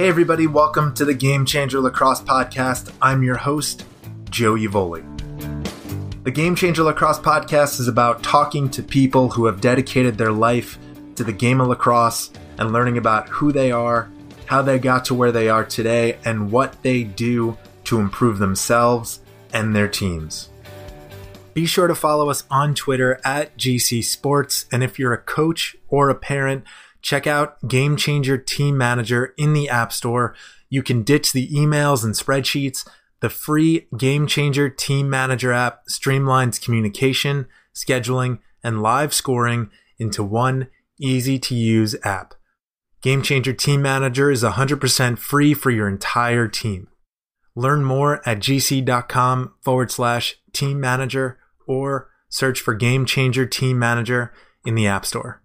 Hey, everybody, welcome to the Game Changer Lacrosse Podcast. I'm your host, Joe Evoli. The Game Changer Lacrosse Podcast is about talking to people who have dedicated their life to the game of lacrosse and learning about who they are, how they got to where they are today, and what they do to improve themselves and their teams. Be sure to follow us on Twitter at GC Sports, and if you're a coach or a parent, check out Game Changer Team Manager in the App Store. You can ditch the emails and spreadsheets. The free Game Changer Team Manager app streamlines communication, scheduling, and live scoring into one easy to use app. Game Changer Team Manager is 100% free for your entire team. Learn more at gc.com forward slash team manager or search for Game Changer Team Manager in the App Store.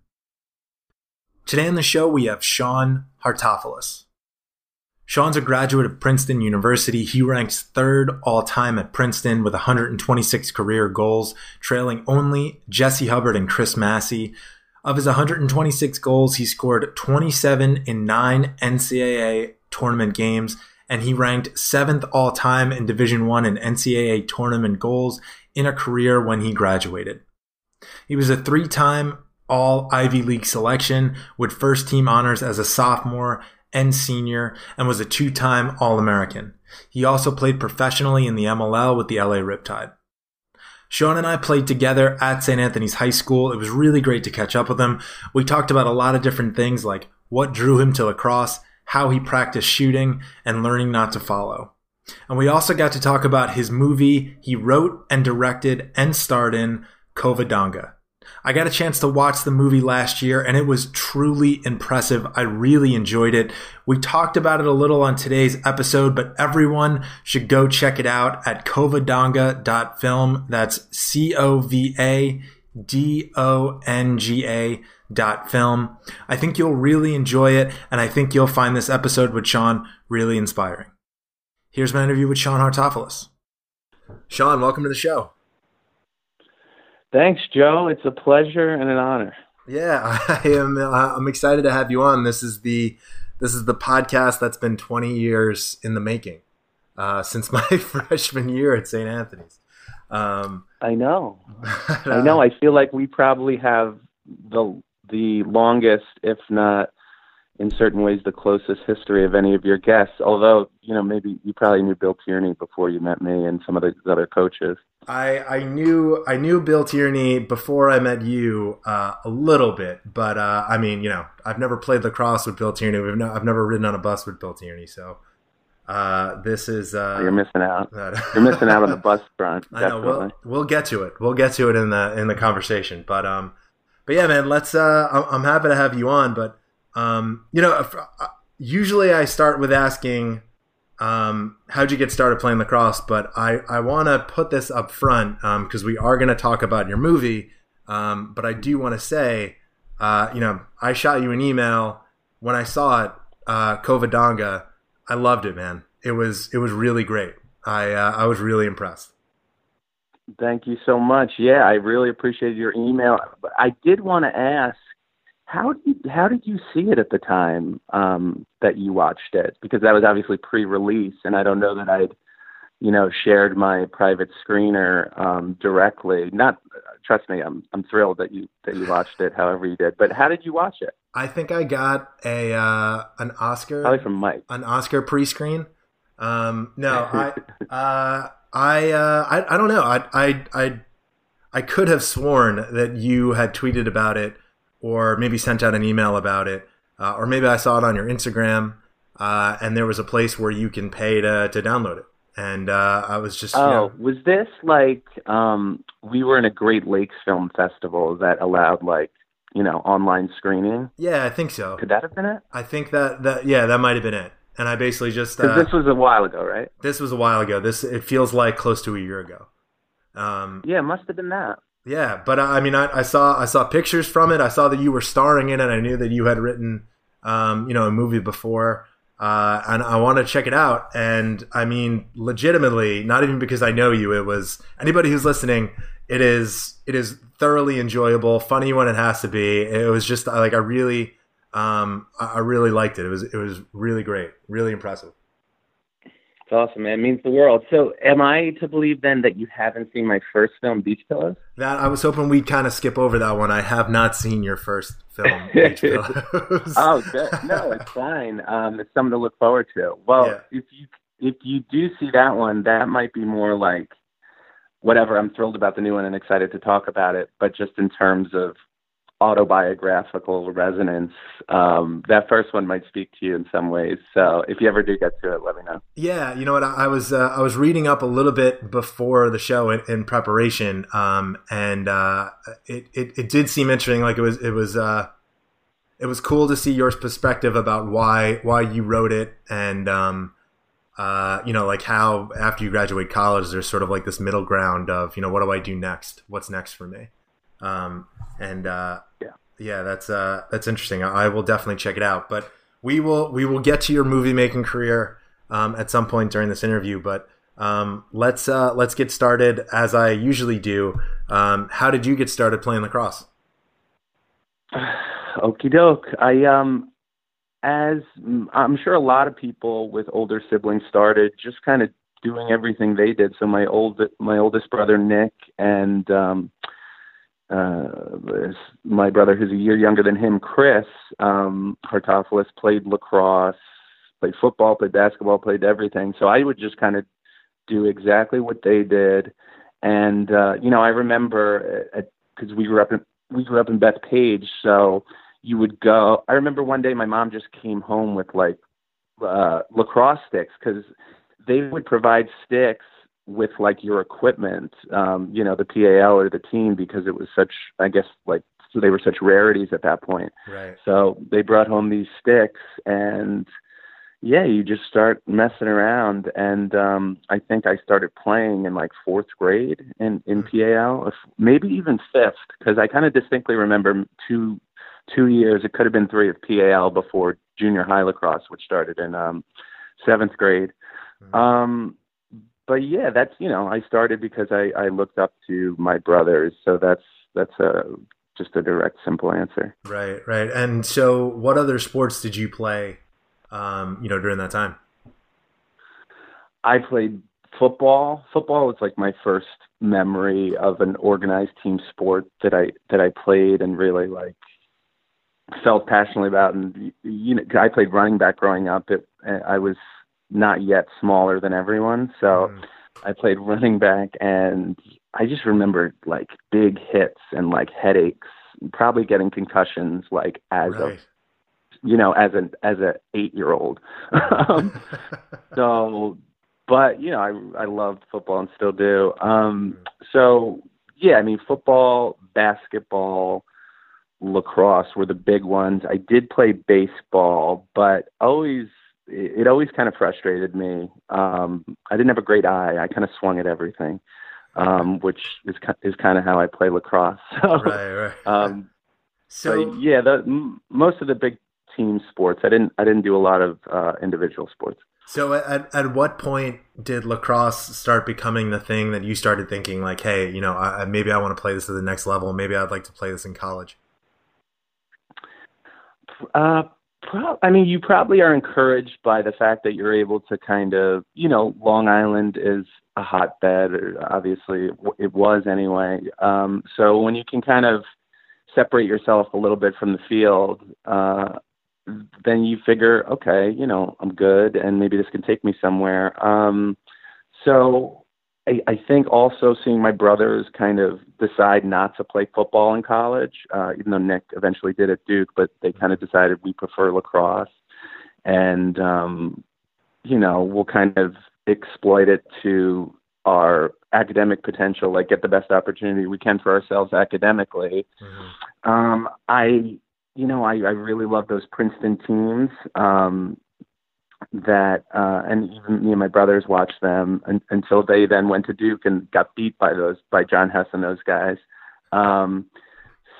Today on the show, we have Sean Hartofilis. Sean's a graduate of Princeton University. He ranks third all time at Princeton with 126 career goals, trailing only Jesse Hubbard and Chris Massey. Of his 126 goals, he scored 27 in nine NCAA tournament games, and he ranked seventh all time in Division One in NCAA tournament goals in a career when he graduated. He was a three time all Ivy League selection with first team honors as a sophomore and senior and was a two time All American. He also played professionally in the MLL with the LA Riptide. Sean and I played together at St. Anthony's High School. It was really great to catch up with him. We talked about a lot of different things like what drew him to lacrosse, how he practiced shooting, and learning not to follow. And we also got to talk about his movie he wrote and directed and starred in, Covadonga. I got a chance to watch the movie last year and it was truly impressive. I really enjoyed it. We talked about it a little on today's episode, but everyone should go check it out at covadonga.film. That's C O V A D O N G A dot film. I think you'll really enjoy it and I think you'll find this episode with Sean really inspiring. Here's my interview with Sean Hartofilis. Sean, welcome to the show. Thanks, Joe. It's a pleasure and an honor. Yeah, I am. Uh, I'm excited to have you on. This is the this is the podcast that's been 20 years in the making uh, since my freshman year at St. Anthony's. Um, I know. I know. I feel like we probably have the the longest, if not in certain ways the closest history of any of your guests. Although, you know, maybe you probably knew Bill Tierney before you met me and some of the other coaches. I, I knew I knew Bill Tierney before I met you uh, a little bit, but uh, I mean, you know, I've never played lacrosse with Bill Tierney. We've no, I've never ridden on a bus with Bill Tierney, so uh, this is uh, you're missing out. you're missing out on the bus front. I know. We'll, we'll get to it. We'll get to it in the in the conversation. But um, but yeah, man. Let's. Uh, I'm, I'm happy to have you on, but um, you know, uh, usually I start with asking, um, how'd you get started playing lacrosse? But I, I want to put this up front because um, we are going to talk about your movie. Um, but I do want to say, uh, you know, I shot you an email when I saw it, uh, Covadonga. I loved it, man. It was it was really great. I uh, I was really impressed. Thank you so much. Yeah, I really appreciated your email. But I did want to ask how did you, how did you see it at the time um, that you watched it? Because that was obviously pre-release, and I don't know that I'd you know shared my private screener um, directly. Not trust me, I'm I'm thrilled that you that you watched it. However you did, but how did you watch it? I think I got a uh, an Oscar probably from Mike an Oscar pre-screen. Um, no, I uh, I, uh, I I don't know. I I I I could have sworn that you had tweeted about it or maybe sent out an email about it, uh, or maybe I saw it on your Instagram, uh, and there was a place where you can pay to to download it. And uh, I was just oh, you know, was this like um, we were in a Great Lakes Film Festival that allowed like you know online screening? Yeah, I think so. Could that have been it? I think that that yeah, that might have been it. And I basically just uh, this was a while ago, right? This was a while ago. This it feels like close to a year ago. Um, yeah, it must have been that. Yeah, but I mean, I, I, saw I saw pictures from it. I saw that you were starring in it. I knew that you had written, um, you know, a movie before, uh, and I want to check it out. And I mean, legitimately, not even because I know you. It was anybody who's listening. It is it is thoroughly enjoyable, funny when it has to be. It was just like I really Um, I, really liked it. It was it was really great, really impressive. It's awesome, man. It means the world. So, am I to believe then that you haven't seen my first film, Beach Pillows? That I was hoping we'd kind of skip over that one. I have not seen your first film, Beach Pillows. oh, good. no, it's fine. Um, it's something to look forward to. Well, yeah. if you if you do see that one, that might be more like whatever. I'm thrilled about the new one and excited to talk about it. But just in terms of autobiographical resonance, um, that first one might speak to you in some ways. So if you ever do get to it, let me know. Yeah, you know what? I, I was uh, I was reading up a little bit before the show in, in preparation, um, and uh, it, it, it did seem interesting. Like it was it was uh, it was cool to see your perspective about why why you wrote it and. Um, uh, you know, like how after you graduate college, there's sort of like this middle ground of, you know, what do I do next? What's next for me? Um, and uh, yeah, yeah, that's uh, that's interesting. I, will definitely check it out. But we will we will get to your movie making career um, at some point during this interview. But um, let's uh, let's get started as I usually do. Um, how did you get started playing lacrosse? Okie doke. I um as I'm sure a lot of people with older siblings started just kind of doing everything they did. So my old my oldest brother Nick and um uh my brother who's a year younger than him, Chris, um Hartofilis played lacrosse, played football, played basketball, played everything. So I would just kind of do exactly what they did. And uh, you know, I remember because we grew up in we grew up in Bethpage, so you would go. I remember one day my mom just came home with like uh, lacrosse sticks because they would provide sticks with like your equipment, um, you know, the PAL or the team because it was such, I guess, like so they were such rarities at that point. Right. So they brought home these sticks and yeah, you just start messing around. And um, I think I started playing in like fourth grade in, in mm-hmm. PAL, maybe even fifth, because I kind of distinctly remember two two years. It could have been three of PAL before junior high lacrosse, which started in um, seventh grade. Mm-hmm. Um, but yeah, that's you know I started because I, I looked up to my brothers, so that's that's a just a direct, simple answer. Right, right. And so, what other sports did you play? Um, you know, during that time. I played football. Football was like my first memory of an organized team sport that I that I played and really like felt passionately about. And you know, I played running back growing up. It, I was not yet smaller than everyone, so mm. I played running back, and I just remember like big hits and like headaches, probably getting concussions like as right. a you know as an as a eight year old. um, so, but you know, I I loved football and still do. Um, mm. so yeah, I mean, football, basketball lacrosse were the big ones. I did play baseball, but always it always kind of frustrated me. Um, I didn't have a great eye. I kind of swung at everything, um, which is is kind of how I play lacrosse. So, right, right. Um, so yeah, the, m- most of the big team sports. I didn't I didn't do a lot of uh, individual sports. So at at what point did lacrosse start becoming the thing that you started thinking like, hey, you know, I, maybe I want to play this at the next level. Maybe I'd like to play this in college. Uh, pro- I mean, you probably are encouraged by the fact that you're able to kind of, you know, Long Island is a hotbed, or obviously it was anyway. Um, so when you can kind of separate yourself a little bit from the field, uh, then you figure, okay, you know, I'm good, and maybe this can take me somewhere. Um, so I, I think also seeing my brothers kind of decide not to play football in college, uh, even though Nick eventually did at Duke, but they kind of decided we prefer lacrosse, and um, you know we'll kind of exploit it to our academic potential, like get the best opportunity we can for ourselves academically. Mm-hmm. Um, I, you know, I, I really love those Princeton teams. Um, that uh and even me and my brothers watched them un- until they then went to Duke and got beat by those by John Hess and those guys. Um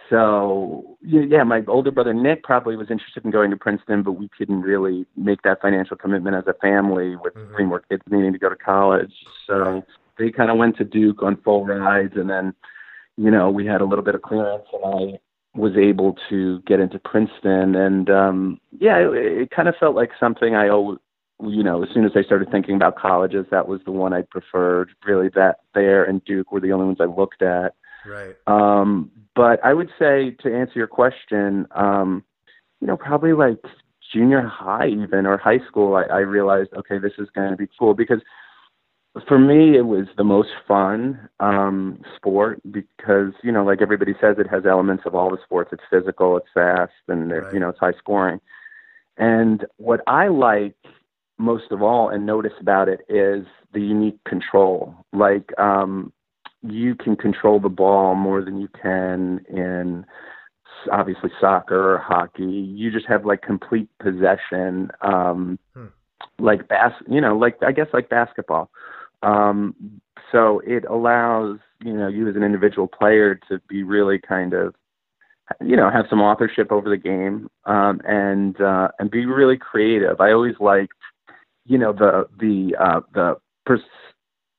so yeah, my older brother Nick probably was interested in going to Princeton, but we couldn't really make that financial commitment as a family with mm-hmm. three more kids needing to go to college. So they kind of went to Duke on full rides, and then you know we had a little bit of clearance, and I was able to get into Princeton, and um, yeah, it, it kind of felt like something I always, you know, as soon as I started thinking about colleges, that was the one I preferred. Really, that there and Duke were the only ones I looked at. Right. Um, but I would say to answer your question, um, you know, probably like junior high even or high school, I, I realized, okay, this is going to be cool because for me, it was the most fun um, sport because you know, like everybody says, it has elements of all the sports. It's physical, it's fast, and Right. you know, it's high scoring. And what I like most of all and notice about it is the unique control. Like um, you can control the ball more than you can in obviously soccer or hockey. You just have like complete possession. Um, Hmm. Like bas, you know, like I guess like basketball. Um, so it allows you know you as an individual player to be really kind of you know have some authorship over the game um, and uh, and be really creative. I always liked you know the the uh, the pers-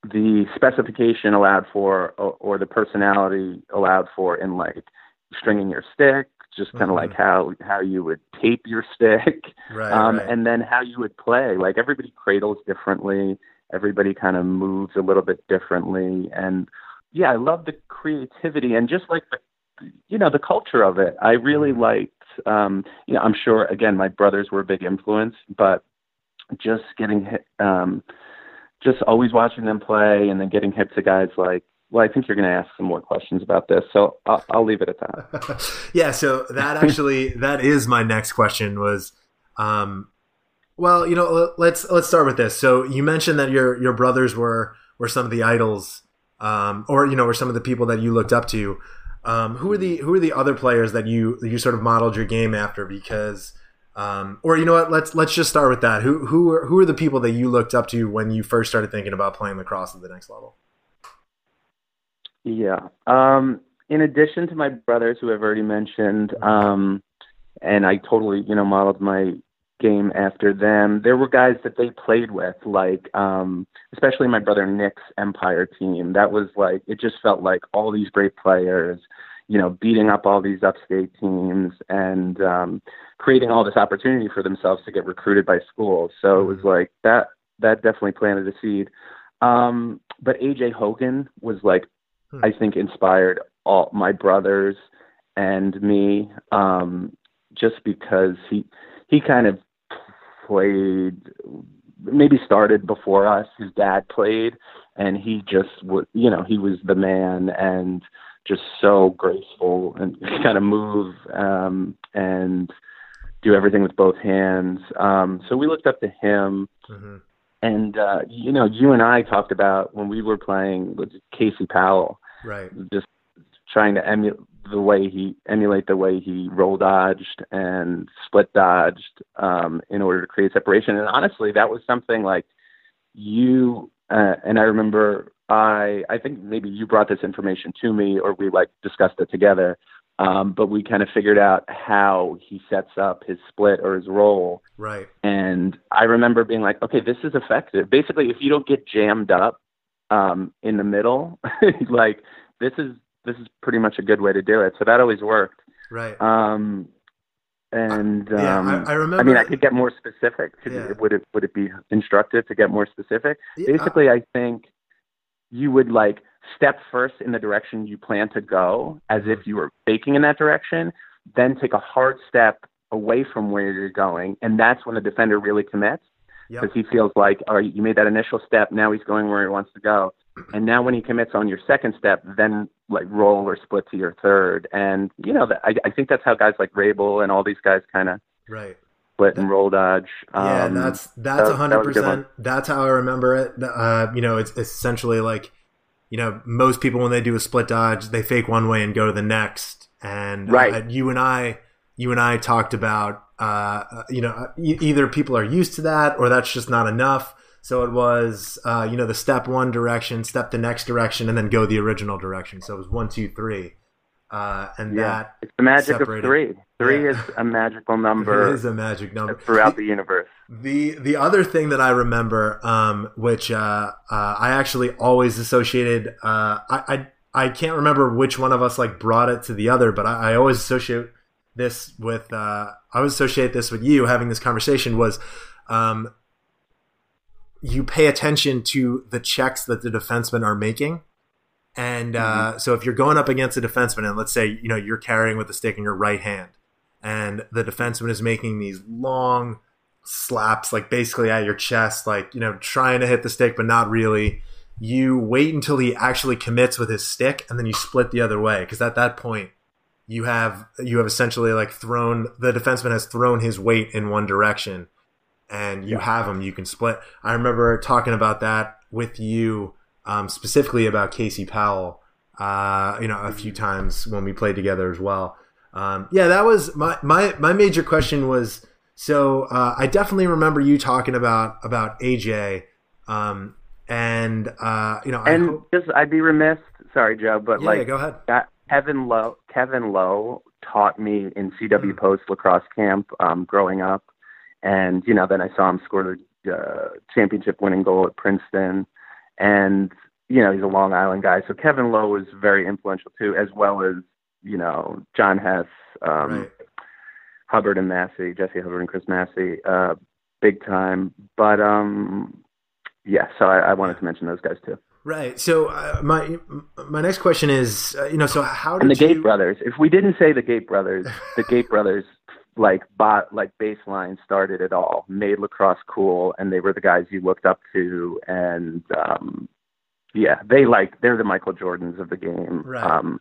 the specification allowed for or, or the personality allowed for in like stringing your stick just kind of Mhm. like how how you would tape your stick Right. um, right. and then how you would play. Like everybody cradles differently. Everybody kind of moves a little bit differently, and yeah, I love the creativity and just like the, you know, the culture of it. I really Mhm. liked. Um, you know, I'm sure again, my brothers were a big influence, but just getting hit, um, just always watching them play, and then getting hip to guys like. Well, I think you're going to ask some more questions about this, so I'll, I'll leave it at that. yeah, so that actually that is my next question was um well, you know, let's let's start with this. So you mentioned that your your brothers were were some of the idols um or you know, were some of the people that you looked up to. Um who are the who are the other players that you you sort of modeled your game after because um or you know what, let's let's just start with that. Who who are, who are the people that you looked up to when you first started thinking about playing lacrosse at the next level? Yeah. Um, in addition to my brothers who I've already mentioned, um, and I totally, you know, modeled my game after them, there were guys that they played with, like, um, especially my brother Nick's Empire team. That was like, it just felt like all these great players, you know, beating up all these upstate teams and um, creating all this opportunity for themselves to get recruited by schools. So it was like that, that definitely planted a seed. Um, but AJ Hogan was like Hmm. I think inspired all my brothers and me um just because he he kind of played maybe started before us his dad played and he just was, you know he was the man and just so graceful and kind of move um and do everything with both hands um so we looked up to him Mhm. and uh you know you and I talked about when we were playing with Casey Powell Right. just trying to emulate the way he emulate the way he roll dodged and split dodged um, in order to create separation. And honestly, that was something like you uh, and I remember I I think maybe you brought this information to me or we like discussed it together. Um, but we kind of figured out how he sets up his split or his roll. Right. And I remember being like, okay, this is effective. Basically, if you don't get jammed up um, in the middle, like this is this is pretty much a good way to do it. So that always worked. Right. Um, and um, yeah, I, I remember I mean, I could get more specific. Could, Yeah. Would it would it be instructive to get more specific? Yeah, Basically, I think you would like step first in the direction you plan to go, as if you were baking in that direction, then take a hard step away from where you're going, and that's when the defender really commits Yep. because he feels like, all right, you made that initial step, now he's going where he wants to go, and now when he commits on your second step, then like roll or split to your third, and you know, I, I think that's how guys like Rabil and all these guys kind of right. Split and roll dodge. Yeah, Um, that's that's a that- hundred that was a good percent. That's how I remember it. Uh, you know, it's essentially like, you know, most people when they do a split dodge, they fake one way and go to the next. And Right. uh, you and I, you and I talked about, uh, uh, you know, either people are used to that or that's just not enough. So it was, uh, you know, the step one direction, step the next direction, and then go the original direction. So it was one, two, three, uh, and yeah, that it's the magic separated. of three. Three Yeah. is a magical number it is a magic number throughout the universe. The the other thing that I remember, um, which uh, uh, I actually always associated, uh, I, I I can't remember which one of us like brought it to the other, but I, I always associate this with uh, I always associate this with you having this conversation was um, you pay attention to the checks that the defensemen are making. And uh, mm-hmm. so if you're going up against a defenseman, and let's say you know you're carrying with the stick in your right hand, and the defenseman is making these long slaps, like basically at your chest, like you know trying to hit the stick but not really. You wait until he actually commits with his stick, and then you split the other way because at that point you have you have essentially like thrown the defenseman has thrown his weight in one direction and you yeah. have him. you can split i remember talking about that with you um, specifically about casey powell uh, you know a few times when we played together as well. Um, yeah that was my, my my major question was so uh, i definitely remember you talking about about aj um, and uh, you know and hope... just i'd be remiss sorry joe but yeah, like go ahead. that, Kevin Lowe, Kevin Lowe taught me in CW mm. Post lacrosse camp um, growing up, and you know then I saw him score the uh, championship winning goal at Princeton, and you know he's a Long Island guy, so Kevin Lowe was very influential too, as well as you know John Hess, um, right. Hubbard and Massey, Jesse Hubbard and Chris Massey, uh, big time. But um, yeah, so I, I wanted to mention those guys too. Right. So uh, my my next question is, uh, you know, so how did and the you... Gait brothers? If we didn't say the Gait brothers, the Gait brothers like bot like baseline started it all, made lacrosse cool, and they were the guys you looked up to, and um, yeah, they like they're the Michael Jordans of the game, right. um,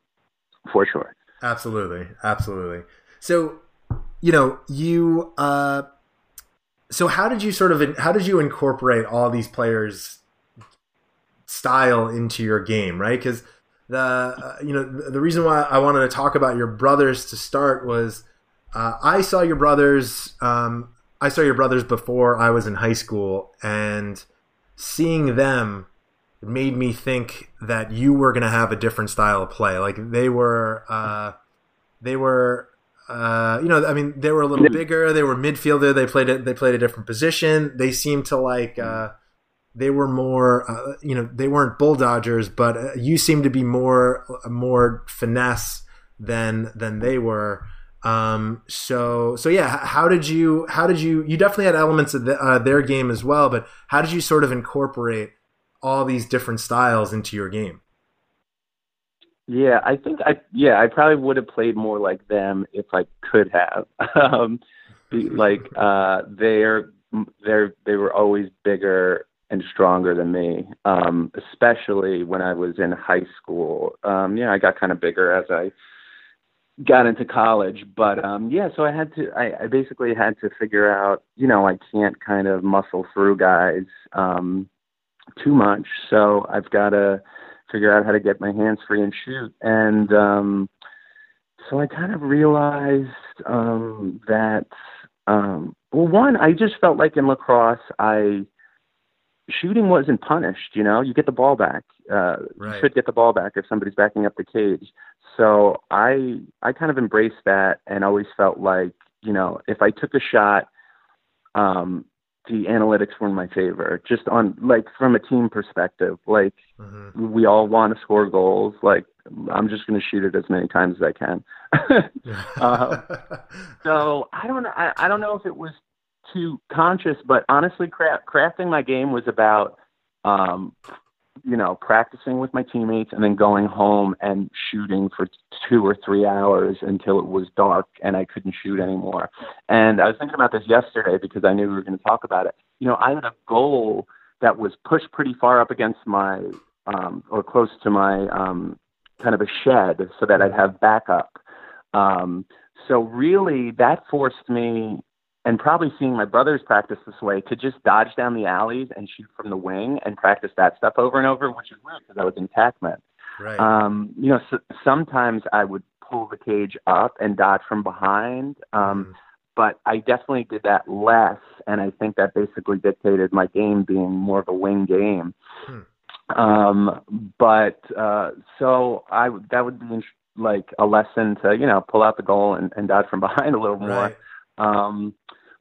for sure. Absolutely, absolutely. So, you know, you. Uh, so how did you sort of how did you incorporate all these players style into your game, right? Because the uh, you know the reason why I wanted to talk about your brothers to start was uh, I saw your brothers. Um, I saw your brothers before I was in high school, and seeing them made me think that you were going to have a different style of play. Like they were, uh, they were, uh, you know, I mean, they were a little bigger. They were midfielder. They played it. They played a different position. They seemed to like. Uh, they were more, uh, you know, they weren't bull dodgers, but uh, you seemed to be more more finesse than than they were. Um, so so yeah, how did you how did you you definitely had elements of the, uh, their game as well, but how did you sort of incorporate all these different styles into your game? Yeah, I think I yeah I probably would have played more like them if I could have. um, like uh, they're they're they were always bigger and stronger than me, um, especially when I was in high school. Um, yeah, I got kind of bigger as I got into college, but um, yeah, so I had to. I, I basically had to figure out. You know, I can't kind of muscle through guys um, too much, so I've got to figure out how to get my hands free and shoot. And um, so I kind of realized um, that. Um, well, one, I just felt like in lacrosse, I shooting wasn't punished. You know, you get the ball back. Uh, right. You should get the ball back if somebody's backing up the cage. So I I kind of embraced that and always felt like you know if I took a shot, um, the analytics were in my favor. Just on like from a team perspective, like mm-hmm. we all want to score goals. Like I'm just going to shoot it as many times as I can. uh, so I don't I, I don't know if it was too conscious, but honestly, craft, crafting my game was about, um, you know, practicing with my teammates and then going home and shooting for two or three hours until it was dark and I couldn't shoot anymore. And I was thinking about this yesterday because I knew we were going to talk about it. You know, I had a goal that was pushed pretty far up against my, um, or close to my, um, kind of a shed so that I'd have backup. Um, so really that forced me and probably seeing my brothers practice this way to just dodge down the alleys and shoot from the wing and practice that stuff over and over, which is weird because I was in attackman. Right. Um, you know, so, sometimes I would pull the cage up and dodge from behind. Um, mm. But I definitely did that less, and I think that basically dictated my game being more of a wing game. Hmm. Um, but uh, so I that would be like a lesson to you know pull out the goal and, and dodge from behind a little more. Right. Um,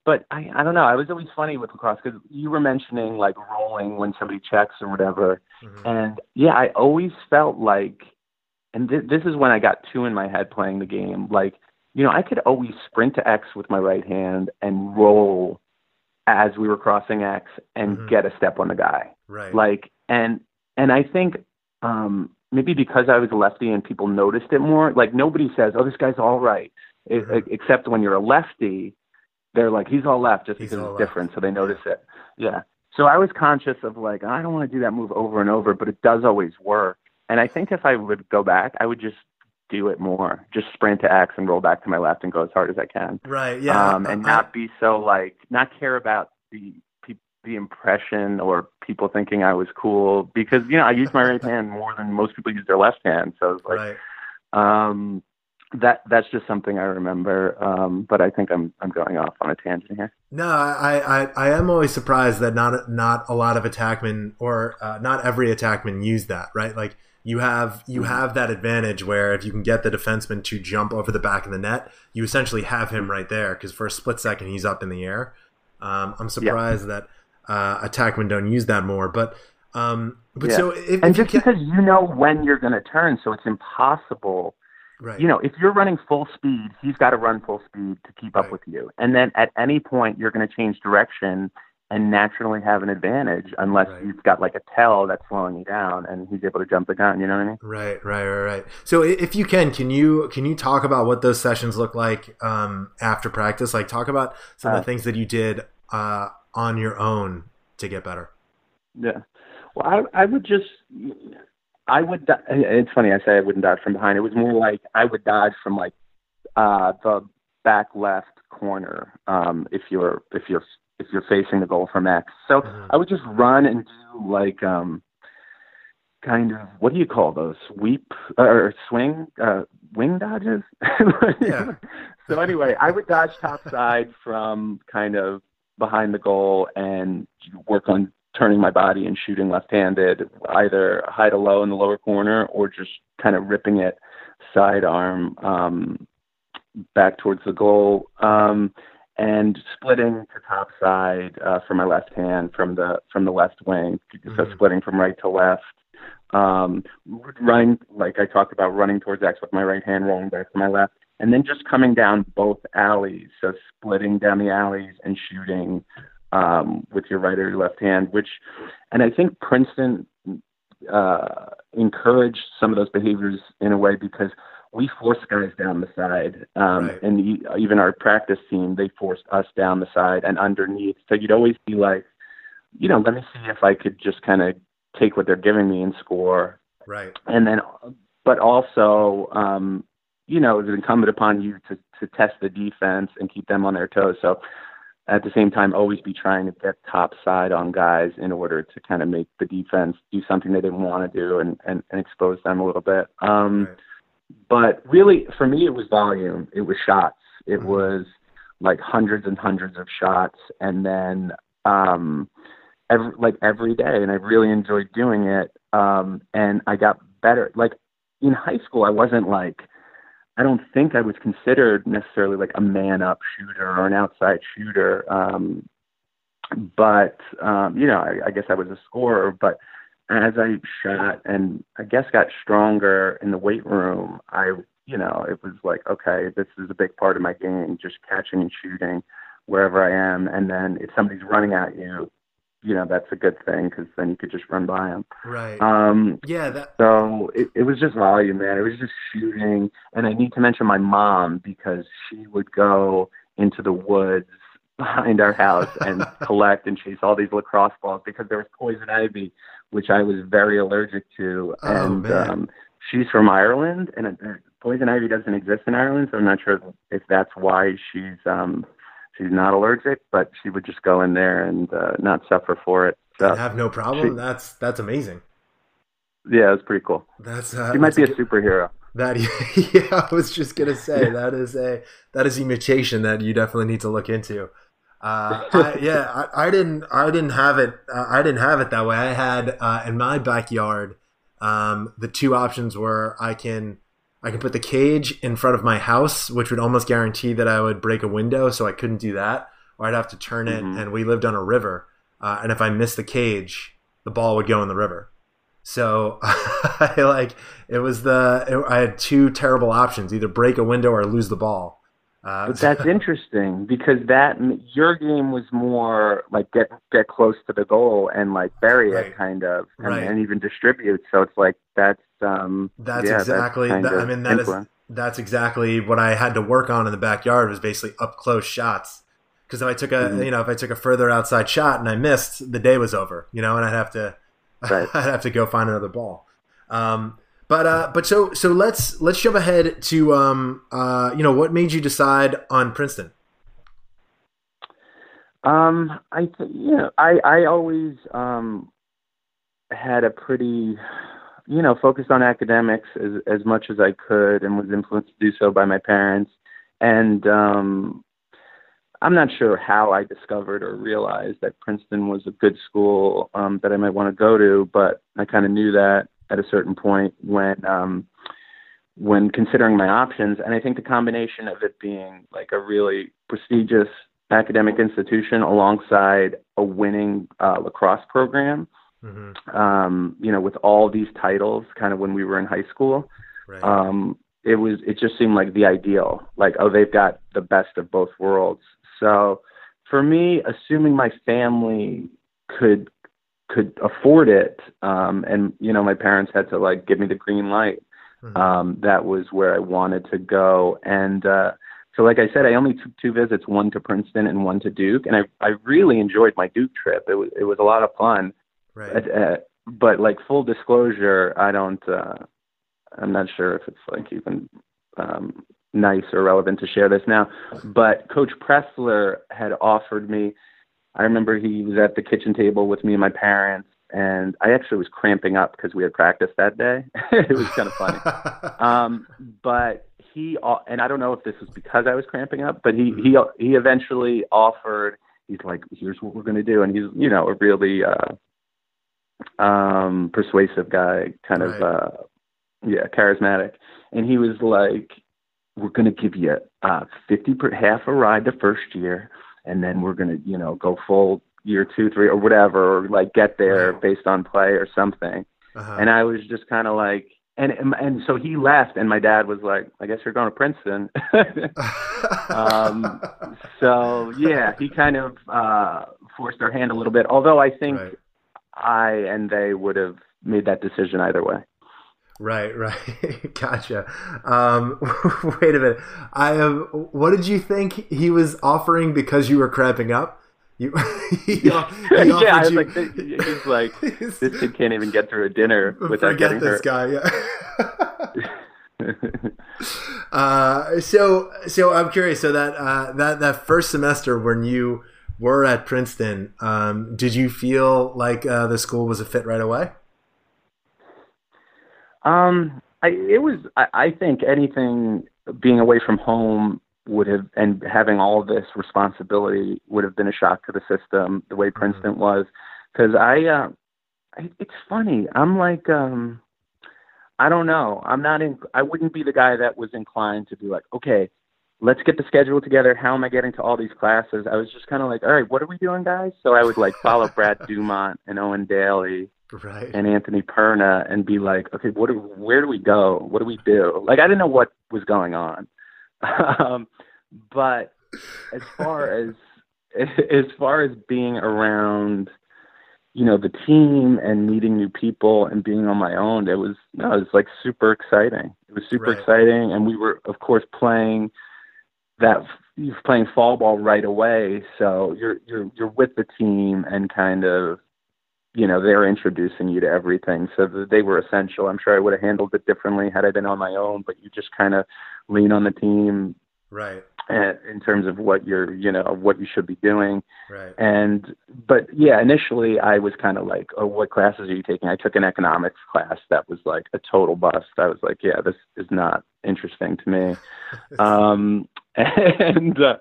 but I, I don't know. I was always funny with lacrosse because you were mentioning like rolling when somebody checks or whatever, mm-hmm. and yeah, I always felt like and th- this is when I got two in my head playing the game. Like, you know, I could always sprint to X with my right hand and roll as we were crossing X and Mhm. get a step on the guy. Right. Like, and and I think um, maybe because I was a lefty and people noticed it more. Like nobody says, "Oh, this guy's all right," Mhm. except when you're a lefty, they're like, "He's all left," just He's because it's left. different, so they notice it. Yeah. So I was conscious of like, I don't want to do that move over and over, but it does always work. And I think if I would go back, I would just do it more. Just sprint to X and roll back to my left and go as hard as I can. right. Yeah. um, and I- not be so like not care about the the impression or people thinking I was cool because you know I use my right hand more than most people use their left hand. So it's like right. um, that that's just something I remember. Um, but I think I'm I'm going off on a tangent here. No, I, I, I am always surprised that not not a lot of attackmen or uh, not every attackman use that, right? Like you have you Mhm. have that advantage where if you can get the defenseman to jump over the back of the net, you essentially have him right there because for a split second he's up in the air. Um, I'm surprised that uh, attackmen don't use that more, but um, but Yeah. so if, And if just because you know when you're going to turn, so it's impossible right, you know, if you're running full speed, he's got to run full speed to keep up with you. And then at any point, you're going to change direction and naturally have an advantage unless Right. you've got like a tell that's slowing you down and he's able to jump the gun. You know what I mean? Right, right, right, right. So if you can, can you can you talk about what those sessions look like um, after practice? Like talk about some of Uh, the things that you did uh, on your own to get better. Yeah. Well, I I would just I would. It's funny I say I wouldn't dodge from behind. It was more like I would dodge from like uh, the back left corner um, if you're if you're if you're facing the goal from X. So Mhm. I would just run and do like um, kind of what do you call those sweep or swing uh, wing dodges? Yeah. so anyway, I would dodge top side from kind of behind the goal and work on turning my body and shooting left-handed, either high to low in the lower corner or just kind of ripping it sidearm um, back towards the goal, um, and splitting to top side uh, for my left hand from the from the left wing, so Mhm. splitting from right to left. Um, running like I talked about, running towards X with my right hand, rolling back to my left, and then just coming down both alleys, so splitting down the alleys and shooting um, with your right or your left hand, which, and I think Princeton uh, encouraged some of those behaviors in a way because we forced guys down the side, um, Right. and e- even our practice team they forced us down the side and underneath. So you'd always be like, you know, let me see if I could just kind of take what they're giving me and score, Right, and then, but also, um, you know, it's incumbent upon you to to test the defense and keep them on their toes. So at the same time, always be trying to get top side on guys in order to kind of make the defense do something they didn't want to do and, and, and expose them a little bit. Um, right. But really, for me, it was volume. It was shots. It Mhm. was like hundreds and hundreds of shots, and then um, every like every day, and I really enjoyed doing it. Um, and I got better. Like in high school, I wasn't like I don't think I was considered necessarily like a man up shooter or an outside shooter. Um, but um, you know, I, I guess I was a scorer. But as I shot and I guess got stronger in the weight room, I you know it was like okay, this is a big part of my game, just catching and shooting wherever I am. And then if somebody's running at you, you know that's a good thing because then you could just run by them. right. Um, yeah, that so it, it was just volume, man. It was just shooting. And I need to mention my mom because she would go into the woods behind our house and collect and chase all these lacrosse balls because there was poison ivy, which I was very allergic to. Oh, and man. um, she's from Ireland, and uh, poison ivy doesn't exist in Ireland, so I'm not sure if that's why she's um, she's not allergic. But she would just go in there and uh, not suffer for it. So and have no problem. she- that's that's amazing. yeah, it was pretty cool. That's uh, She might that's be a superhero. That yeah, I was just gonna say that is a that is a mutation that you definitely need to look into. Uh, I, yeah, I, I didn't I didn't have it uh, I didn't have it that way. I had uh, in my backyard. Um, the two options were I can I could put the cage in front of my house, which would almost guarantee that I would break a window, so I couldn't do that, or I'd have to turn it. Mhm. And we lived on a river, uh, and if I missed the cage, the ball would go in the river. So I like it was the it, I had two terrible options: either break a window or lose the ball. Uh, but that's interesting because that your game was more like get get close to the goal and like bury right. it kind of and, right. and, even distribute. So it's like that's um that's yeah, exactly. That's that, I mean that influence. that's exactly what I had to work on in the backyard was basically up close shots. Because if I took a mm-hmm. you know if I took a further outside shot and I missed, the day was over. You know, and I'd have to right. I'd have to go find another ball. Um, but uh, but so so let's let's jump ahead to um, uh, you know what made you decide on Princeton. Um, I th- you know I I always um had a pretty you know focused on academics as as much as I could and was influenced to do so by my parents and um I'm not sure how I discovered or realized that Princeton was a good school um, that I might want to go to, but I kind of knew that at a certain point when um, when considering my options. And I think the combination of it being like a really prestigious academic institution alongside a winning uh, lacrosse program, mm-hmm. um, you know, with all these titles, kind of when we were in high school. Right. Um, it was it just seemed like the ideal like oh they've got the best of both worlds so for me assuming my family could could afford it um and you know my parents had to like give me the green light mm-hmm. um that was where I wanted to go and uh so like I said I only took two visits one to Princeton and one to Duke and I I really enjoyed my Duke trip it was it was a lot of fun right uh, but like full disclosure I don't uh I'm not sure if it's like even um nice or relevant to share this now but coach Pressler had offered me I remember he was at the kitchen table with me and my parents, and I actually was cramping up because we had practice that day. it was kind of funny. um, but he and I don't know if this was because I was cramping up, but he he he eventually offered. He's like, "Here's what we're going to do," and he's you know a really uh, um, persuasive guy, kind right. of uh, yeah, charismatic, and he was like, "We're going to give you uh, fifty per half a ride the first year." and then we're going to, you know, go full year two, three, or whatever, or like get there based on play or something. Uh-huh. And I was just kind of like, and and so he left, and my dad was like, "I guess you're going to Princeton." um, so yeah, he kind of uh, forced our hand a little bit. Although I think right. I and they would have made that decision either way. Right, right. gotcha. Um, wait a minute. I have. What did you think he was offering because you were cramping up? You, he, he yeah, I was you, like, he's like, this kid can't even get through a dinner without getting this hurt. guy. Yeah. uh, so, so I'm curious. So that uh, that that first semester when you were at Princeton, um, did you feel like uh, the school was a fit right away? Um, I, it was. I, I think anything being away from home would have and having all of this responsibility would have been a shock to the system the way mm-hmm. Princeton mm-hmm. was because I, uh, I it's funny I'm like um I don't know I'm not in I wouldn't be the guy that was inclined to be like okay let's get the schedule together how am I getting to all these classes I was just kind of like all right what are we doing guys so I would like follow Brad Dumont and Owen Daly right. and Anthony Perna and be like, okay, what? Do, where do we go? What do we do? Like, I didn't know what was going on. um, but as far as as far as being around, you know, the team and meeting new people and being on my own, it was no, it was like super exciting. It was super right. exciting, and we were, of course, playing that you're playing fall ball right away, so you're you're you're with the team and kind of you know they're introducing you to everything. So they were essential. I'm sure i would have handled it differently had i been on my own but you just kind of lean on the team right. in terms of what you're you know what you should be doing. Right. And but yeah initially i was kind of like oh what classes are you taking? I took an economics class that was like a total bust. I was like yeah this is not interesting to me. Um and uh,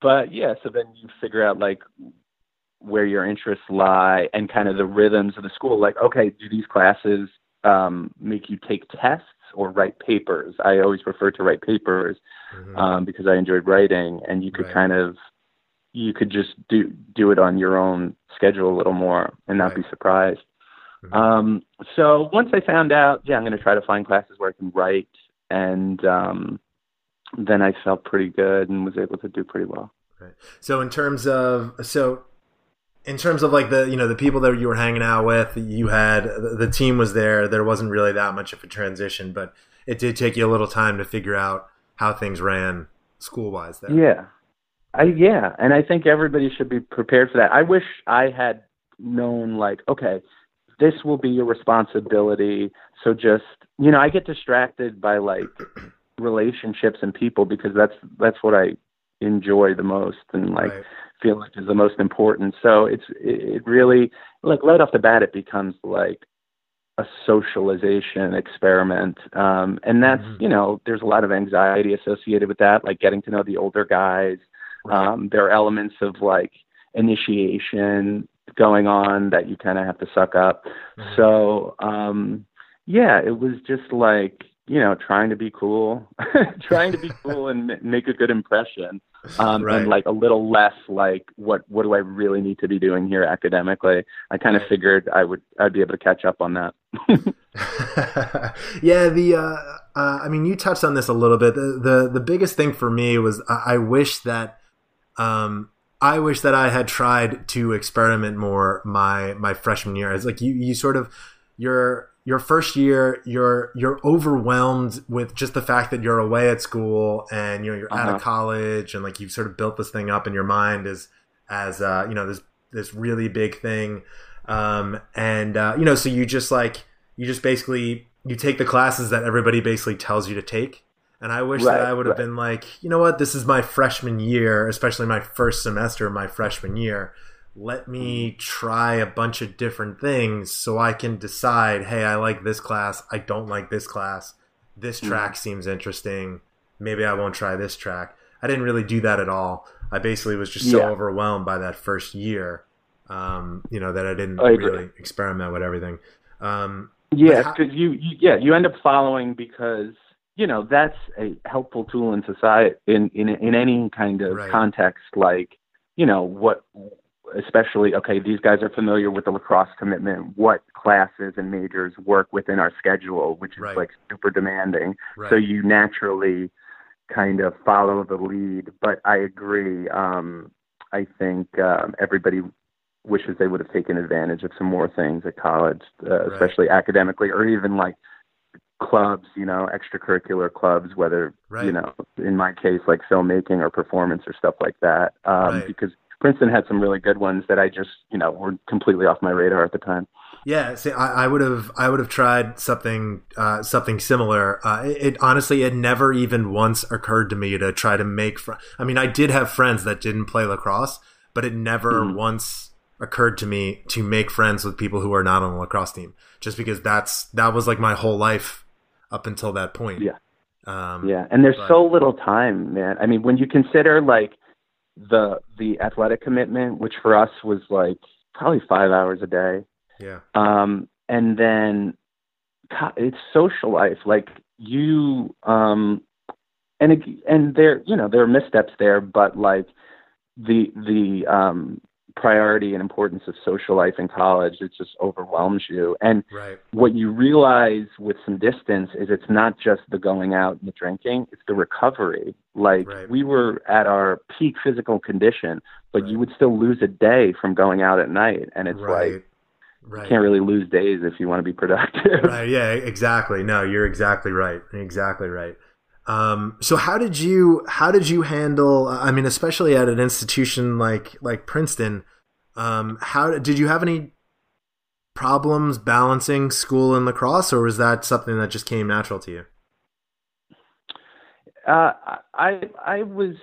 but yeah so then you figure out like where your interests lie and kind of the rhythms of the school. Like, okay, do these classes um, make you take tests or write papers? I always prefer to write papers mm-hmm. um, because I enjoyed writing, and you could right. kind of you could just do do it on your own schedule a little more and not right. be surprised. Mm-hmm. Um, so once I found out, yeah, I'm going to try to find classes where I can write, and um, then I felt pretty good and was able to do pretty well. Right. So in terms of so in terms of like the you know the people that you were hanging out with, you had the team was there. There wasn't really that much of a transition, but it did take you a little time to figure out how things ran school wise there. Yeah. I yeah, and I think everybody should be prepared for that. I wish I had known like, okay, this will be your responsibility. So just you know, I get distracted by like relationships and people because that's that's what I enjoy the most and like right. feel like is the most important. So it's it, really like right off the bat it becomes like a socialization experiment. Um, and that's, mm-hmm. you know, there's a lot of anxiety associated with that, like getting to know the older guys. Right. Um, there are elements of like initiation going on that you kind of have to suck up. Mm-hmm. So, um, yeah, it was just like, you know, trying to be cool, trying to be cool and make a good impression um, right. and like a little less like what what do I really need to be doing here academically. I kind of figured I would I'd be able to catch up on that. yeah, the uh, uh, I mean, you touched on this a little bit. The the, the biggest thing for me was I, I wish that um, I wish that I had tried to experiment more my my freshman year. It's like you you sort of you're your first year you're you're overwhelmed with just the fact that you're away at school and you know you're uh-huh. out of uh-huh. college and like you've sort of built this thing up in your mind as as uh, you know this this really big thing um, and uh, you know so you just like you just basically you take the classes that everybody basically tells you to take and I wish right, that I would have right. been like you know what this is my freshman year especially my first semester of my freshman year let me try a bunch of different things so I can decide, hey, I like this class, I don't like this class. This hmm. track mm. seems interesting. Maybe I won't try this track. I didn't really do that at all. I basically was just so yeah. overwhelmed by that first year, um, you know, that I didn't I really experiment with everything. Um, yeah, because you, you, yeah, you end up following because you know that's a helpful tool in society in in in any kind of right. context, like you know what especially okay these guys are familiar with the lacrosse commitment what classes and majors work within our schedule which is right. like super demanding right. so you naturally kind of follow the lead but i agree um i think um everybody wishes they would have taken advantage of some more things at college uh, right. especially academically or even like clubs you know extracurricular clubs whether you know in my case like filmmaking or performance or stuff like that um because Princeton had some really good ones that I just, you know, were completely off my radar at the time. Yeah, see, I, I would have, I would have tried something, uh, something similar. Uh, it, it, honestly, it never even once occurred to me to try to make. Fr- I mean, I did have friends that didn't play lacrosse, but it never mm-hmm. once occurred to me to make friends with people who are not on the lacrosse team, just because that's that was like my whole life up until that point. Yeah, um, yeah, and there's but, so little time, man. I mean, when you consider like the the athletic commitment, which for us was like probably five hours a day. Yeah. Um, and then it's social life. Like you, um, and it, and there, you know, there are missteps there, but like the the um priority and importance of social life in college it just overwhelms you and right. what you realize with some distance is it's not just the going out and the drinking it's the recovery like right. we were at our peak physical condition but right. you would still lose a day from going out at night and it's like Right. You can't really lose days if you want to be productive. Right. Yeah. Exactly. No, you're exactly right. Exactly right. Um, so how did you how did you handle? I mean, especially at an institution like like Princeton, um, how did you have any problems balancing school and lacrosse, or was that something that just came natural to you? Uh, I I was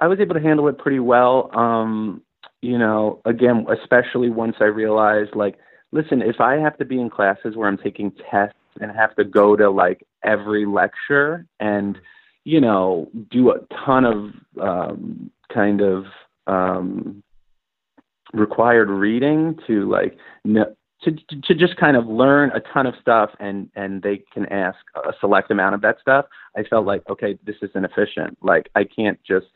I was able to handle it pretty well. Um, you know, again, especially once I realized, like, listen, if I have to be in classes where I'm taking tests and have to go to like every lecture and you know do a ton of um, kind of um, required reading to like no, to to just kind of learn a ton of stuff and and they can ask a select amount of that stuff. I felt like okay this is inefficient like i can't just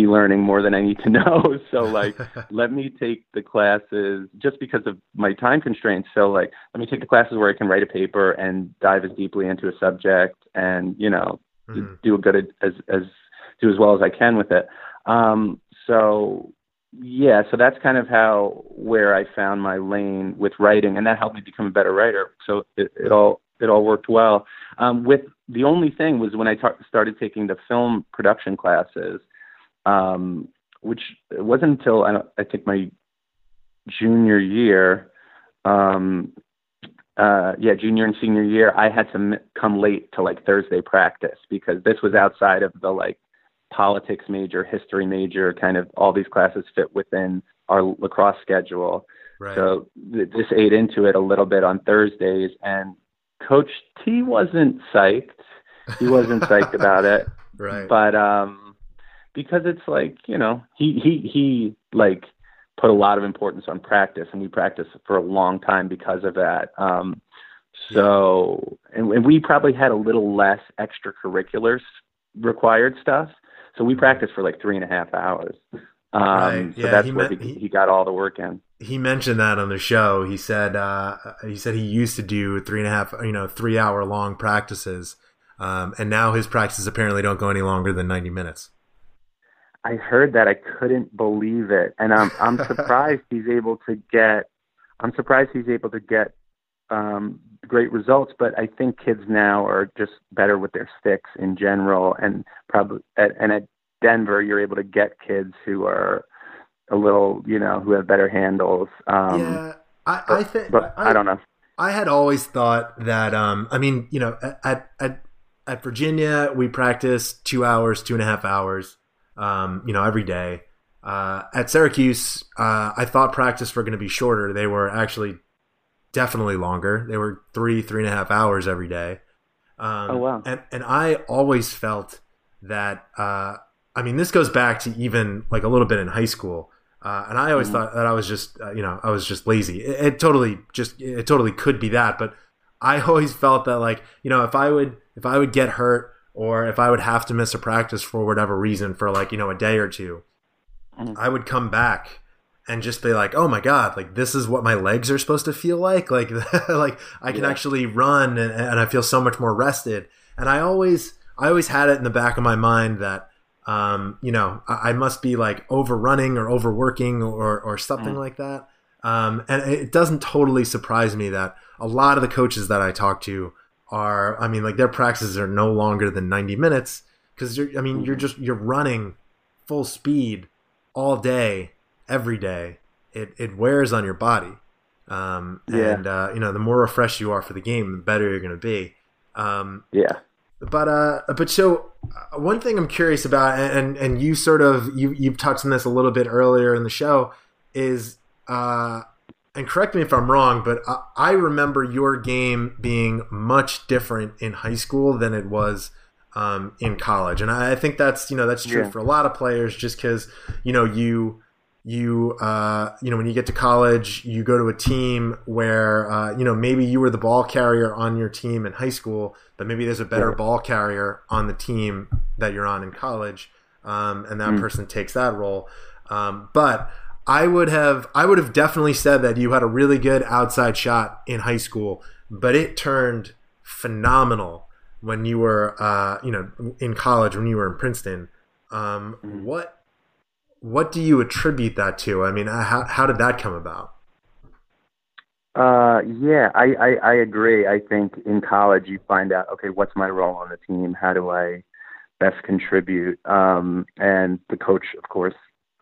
be learning more than I need to know. So like, let me take the classes just because of my time constraints. So like, let me take the classes where I can write a paper and dive as deeply into a subject and you know mm-hmm. do a good as as do as well as I can with it. Um, so yeah, so that's kind of how where I found my lane with writing, and that helped me become a better writer. So it, it all it all worked well. Um, with the only thing was when I ta- started taking the film production classes, um, which it wasn't until I, I think my junior year. Um, uh, yeah, junior and senior year, I had to m- come late to like Thursday practice because this was outside of the like politics major, history major, kind of all these classes fit within our lacrosse schedule. Right. So th- this ate into it a little bit on Thursdays, and Coach T wasn't psyched. He wasn't psyched about it. Right. But um, because it's like you know, he he he like put a lot of importance on practice, and we practiced for a long time because of that. Um, so, and, and we probably had a little less extracurriculars required stuff. So we practiced for like three and a half hours. Um, right. So yeah, that's he where he, he, got all the work in. He mentioned that on the show. He said uh, he said he used to do three and a half, you know, three hour long practices, um, and now his practices apparently don't go any longer than ninety minutes. I heard that. I couldn't believe it, and I'm I'm surprised he's able to get. I'm surprised he's able to get um, great results, but I think kids now are just better with their sticks in general, and probably at, and at Denver, you're able to get kids who are a little, you know, who have better handles. Um, yeah, I, I think, but I, I, don't know. I had always thought that, um, I mean, you know, at at at Virginia, we practice two hours, two and a half hours, um, you know, every day. Uh, at Syracuse, uh, I thought practice were going to be shorter. They were actually definitely longer. They were three, three and a half hours every day. Um, oh wow! And and I always felt that. Uh, I mean, this goes back to even like a little bit in high school. Uh, and I always mm thought that I was just, uh, you know, I was just lazy. It, it, totally just, it totally could be that. But I always felt that like, you know, if I would, if I would get hurt or if I would have to miss a practice for whatever reason for like, you know, a day or 2 mm I would come back and just be like, oh my god, like this is what my legs are supposed to feel like. Like, like I can yeah. actually run and, and I feel so much more rested. And I always, I always had it in the back of my mind that, um, you know, I, I, must be like overrunning or overworking or or something mm. like that. Um, and it doesn't totally surprise me that a lot of the coaches that I talk to are, I mean, like their practices are no longer than 90 minutes because you're, I mean, you're mm-hmm. just, you're running full speed all day every day, it, it wears on your body. Um, yeah. And, uh, you know, the more refreshed you are for the game, the better you're going to be. Um, yeah. But, uh, but so uh, one thing I'm curious about, and, and you sort of, you, you've touched on this a little bit earlier in the show is, uh, and correct me if I'm wrong, but I, I remember your game being much different in high school than it was um, in college, and I, I, think that's you know that's true yeah. for a lot of players, just because you know you you uh, you know when you get to college you go to a team where uh, you know maybe you were the ball carrier on your team in high school but maybe there's a better ball carrier on the team that you're on in college um, and that mm. person takes that role um, but i would have i would have definitely said that you had a really good outside shot in high school but it turned phenomenal when you were uh, you know in college when you were in princeton um, mm. what what do you attribute that to? I mean, uh, how how did that come about? Uh, yeah, I, I I agree. I think in college you find out, okay, what's my role on the team? How do I best contribute? Um, and the coach, of course,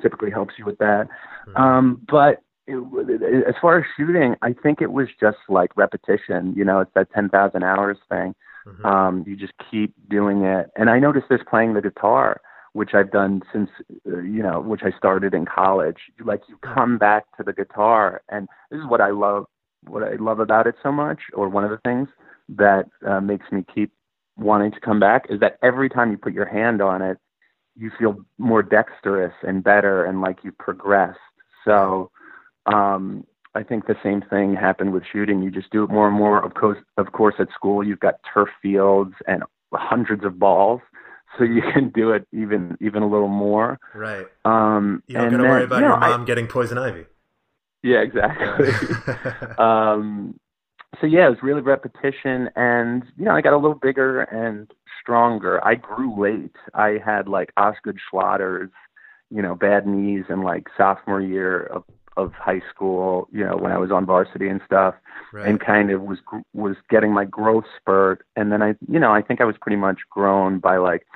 typically helps you with that. Mm-hmm. Um, but it, as far as shooting, I think it was just like repetition. You know, it's that ten thousand hours thing. Mm-hmm. Um, you just keep doing it. And I noticed this playing the guitar which I've done since uh, you know, which I started in college. Like you come back to the guitar, and this is what I love. What I love about it so much, or one of the things that uh, makes me keep wanting to come back, is that every time you put your hand on it, you feel more dexterous and better, and like you've progressed. So. Um, I think the same thing happened with shooting. You just do it more and more. Of course, of course, at school you've got turf fields and hundreds of balls, so you can do it even even a little more. Right. Um, You don't and got to worry about you know, your I- mom getting poison ivy. yeah, exactly. um, so yeah, it was really repetition, and you know, I got a little bigger and stronger. I grew late. I had like Osgood Schlatters, you know, bad knees in like sophomore year of of high school. You know, when I was on varsity and stuff, right. and kind of was was getting my growth spurt, and then I, you know, I think I was pretty much grown by like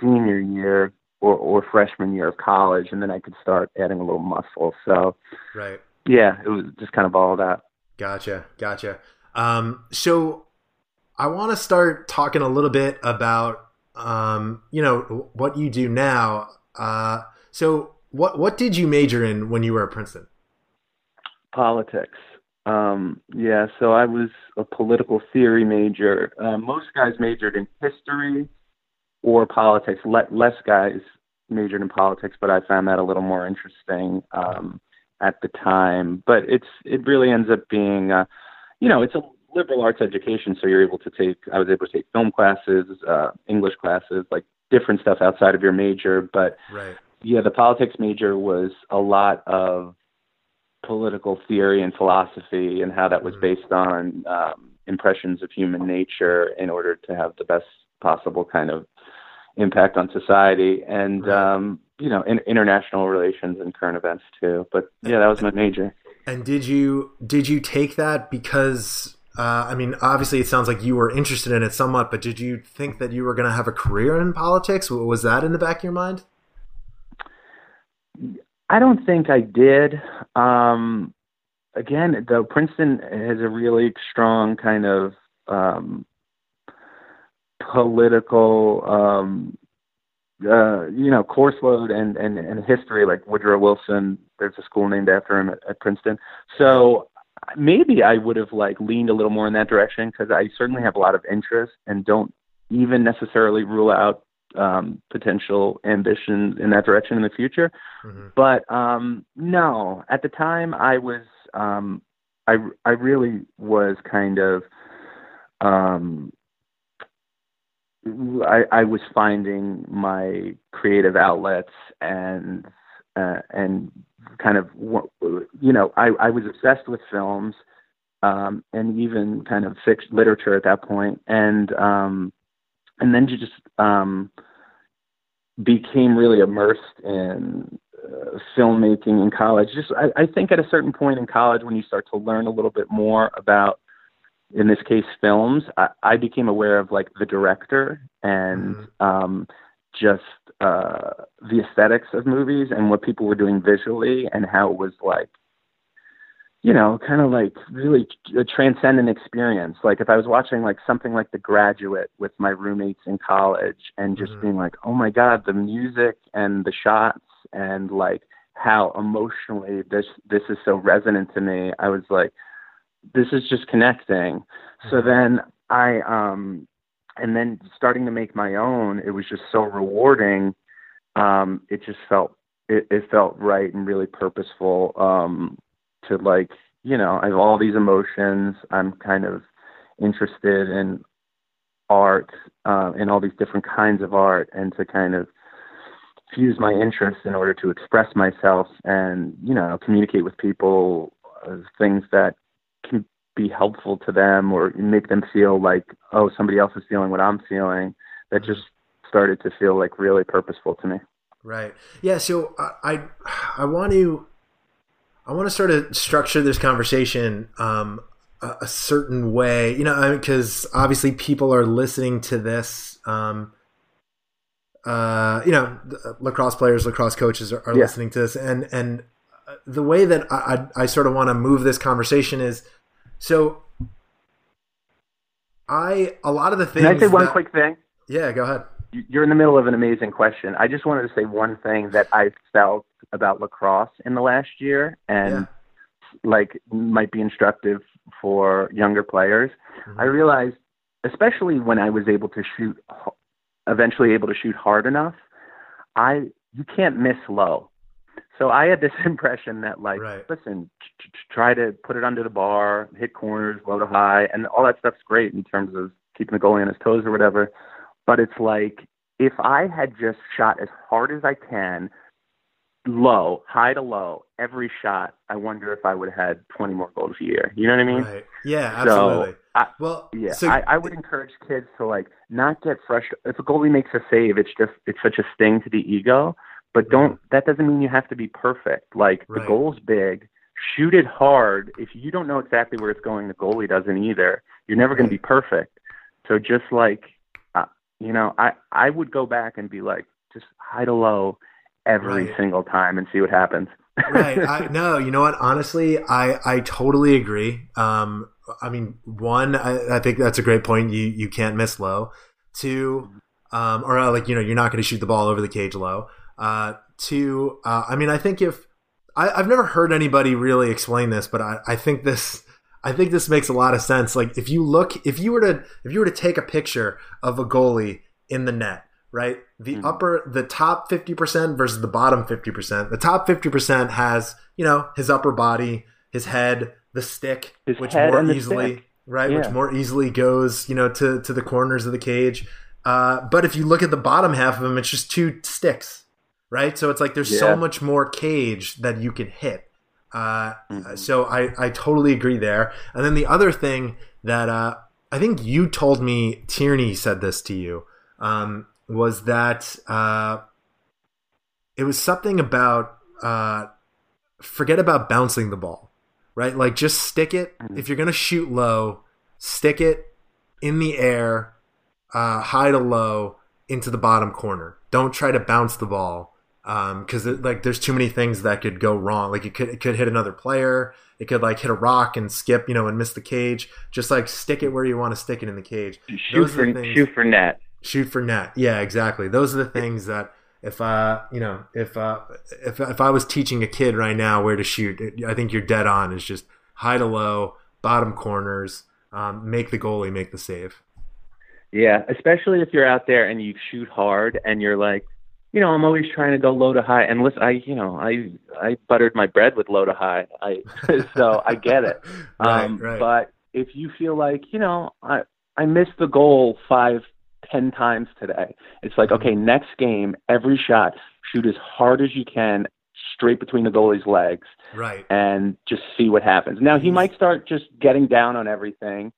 senior year or or freshman year of college, and then I could start adding a little muscle. So right. yeah, it was just kind of all that. Gotcha. Gotcha. Um, so I want to start talking a little bit about, um, you know, what you do now. Uh, so what, what did you major in when you were at Princeton? Politics. Um, yeah, so I was a political theory major. Uh, most guys majored in history or politics. Le- less guys majored in politics, but I found that a little more interesting um, at the time. But it's it really ends up being, uh, you know, it's a liberal arts education, so you're able to take. I was able to take film classes, uh, English classes, like different stuff outside of your major, but Right. yeah, the politics major was a lot of political theory and philosophy and how that was Mhm. based on um, impressions of human nature in order to have the best possible kind of impact on society and Right. um, you know in, international relations and current events too. But yeah, that was my major. And did you, did you take that because, uh, I mean, obviously it sounds like you were interested in it somewhat, but did you think that you were going to have a career in politics? Was that in the back of your mind? I don't think I did. Um, again, though, Princeton has a really strong kind of um, political, um, uh, you know, course load and, and, and history, like Woodrow Wilson. There's a school named after him at, at Princeton. So maybe I would have like leaned a little more in that direction because I certainly have a lot of interest and don't even necessarily rule out um, potential ambition in that direction in the future. Mhm. But um, no, at the time I was, um, I I really was kind of, um, I I was finding my creative outlets and uh, and kind of you know I I was obsessed with films. Um, and even kind of fiction literature at that point, and um, and then you just um, became really immersed in uh, filmmaking in college. Just I, I think at a certain point in college, when you start to learn a little bit more about, in this case, films, I, I became aware of like the director and Mhm. um, just uh, the aesthetics of movies and what people were doing visually and how it was like you know, kind of like really a transcendent experience. Like if I was watching like something like The Graduate with my roommates in college and just Mhm. being like, oh my God, the music and the shots and like how emotionally this this is so resonant to me. I was like, this is just connecting. So Mhm. then I um and then starting to make my own, it was just so rewarding. Um, it just felt it, it felt right and really purposeful. Um to like you know i have all these emotions i'm kind of interested in art uh, in all these different kinds of art and to kind of fuse my interests in order to express myself and you know communicate with people uh, things that be helpful to them or make them feel like oh somebody else is feeling what i'm feeling that just started to feel like really purposeful to me Right. Yeah. So I, I, I want to, I want to sort of structure this conversation um, a, a certain way, you know, because obviously people are listening to this. Um, uh, you know, lacrosse players, lacrosse coaches are, are Yeah. listening to this, and and uh, the way that I, I, I sort of want to move this conversation is, so I a lot of the things. can i say one that- quick thing Yeah, go ahead. you're in the middle of an amazing question. I just wanted to say one thing that I felt about lacrosse in the last year and like might be instructive for younger players. Mhm. I realized especially when I was able to shoot eventually able to shoot hard enough, I you can't miss low. So I had this impression that like Right. listen, try to put it under the bar, hit corners, low to high, and all that stuff's great in terms of keeping the goalie on his toes or whatever. But it's like if I had just shot as hard as I can, low, high to low, every shot, I wonder if I would have had 20 more goals a year. You know what I mean? Right. Yeah, absolutely. So, I, well, yeah, so, I, I would encourage kids to like not get frustrated. If a goalie makes a save, it's just it's such a sting to the ego. But don't that doesn't mean you have to be perfect. Like Right. the goal's big, shoot it hard. If you don't know exactly where it's going, the goalie doesn't either. You're never going to be perfect. So just like, uh, you know, I I would go back and be like, just high to low every Right. single time and see what happens. right. I, no, you know what? Honestly, I, I totally agree. Um, I mean, one, I, I think that's a great point. You you can't miss low. Two, um, or uh, like you know, you're not going to shoot the ball over the cage low. Uh, two, uh, I mean, I think if I, I've never heard anybody really explain this, but I, I think this. I think this makes a lot of sense. Like if you look, if you were to, if you were to take a picture of a goalie in the net, right? The Mhm. upper, the top 50% versus the bottom 50%. The top 50% has, you know, his upper body, his head, the stick, His which more easily, stick. right? Which more easily goes, you know, to, to the corners of the cage. Uh, but if you look at the bottom half of him, it's just two sticks, right? So it's like there's so much more cage that you can hit. Uh, Mhm. So I, I totally agree there. And then the other thing that uh, I think you told me, Tierney said this to you, um, was that uh, it was something about uh, forget about bouncing the ball, right? Like just stick it. Mhm. If you're gonna shoot low, stick it in the air, uh, high to low into the bottom corner. Don't try to bounce the ball because like there's too many things that could go wrong. Like it could it could hit another player. It could like hit a rock and skip, you know, and miss the cage. Just like stick it where you want to stick it in the cage. shoot Those are for things- shoot for net. shoot for net yeah exactly those are the things that if uh you know if uh if, if i was teaching a kid right now where to shoot it, i think you're dead on is just high to low bottom corners um, make the goalie make the save Yeah, especially if you're out there and you shoot hard and you're like, you know, I'm always trying to go low to high. And listen, I, you know, I I buttered my bread with low to high. I so I get it. right um, right But if you feel like, you know, I I missed the goal five, ten times today, it's like, Mhm. okay, next game, every shot, shoot as hard as you can, straight between the goalie's legs, right and just see what happens. Now he might start just getting down on everything,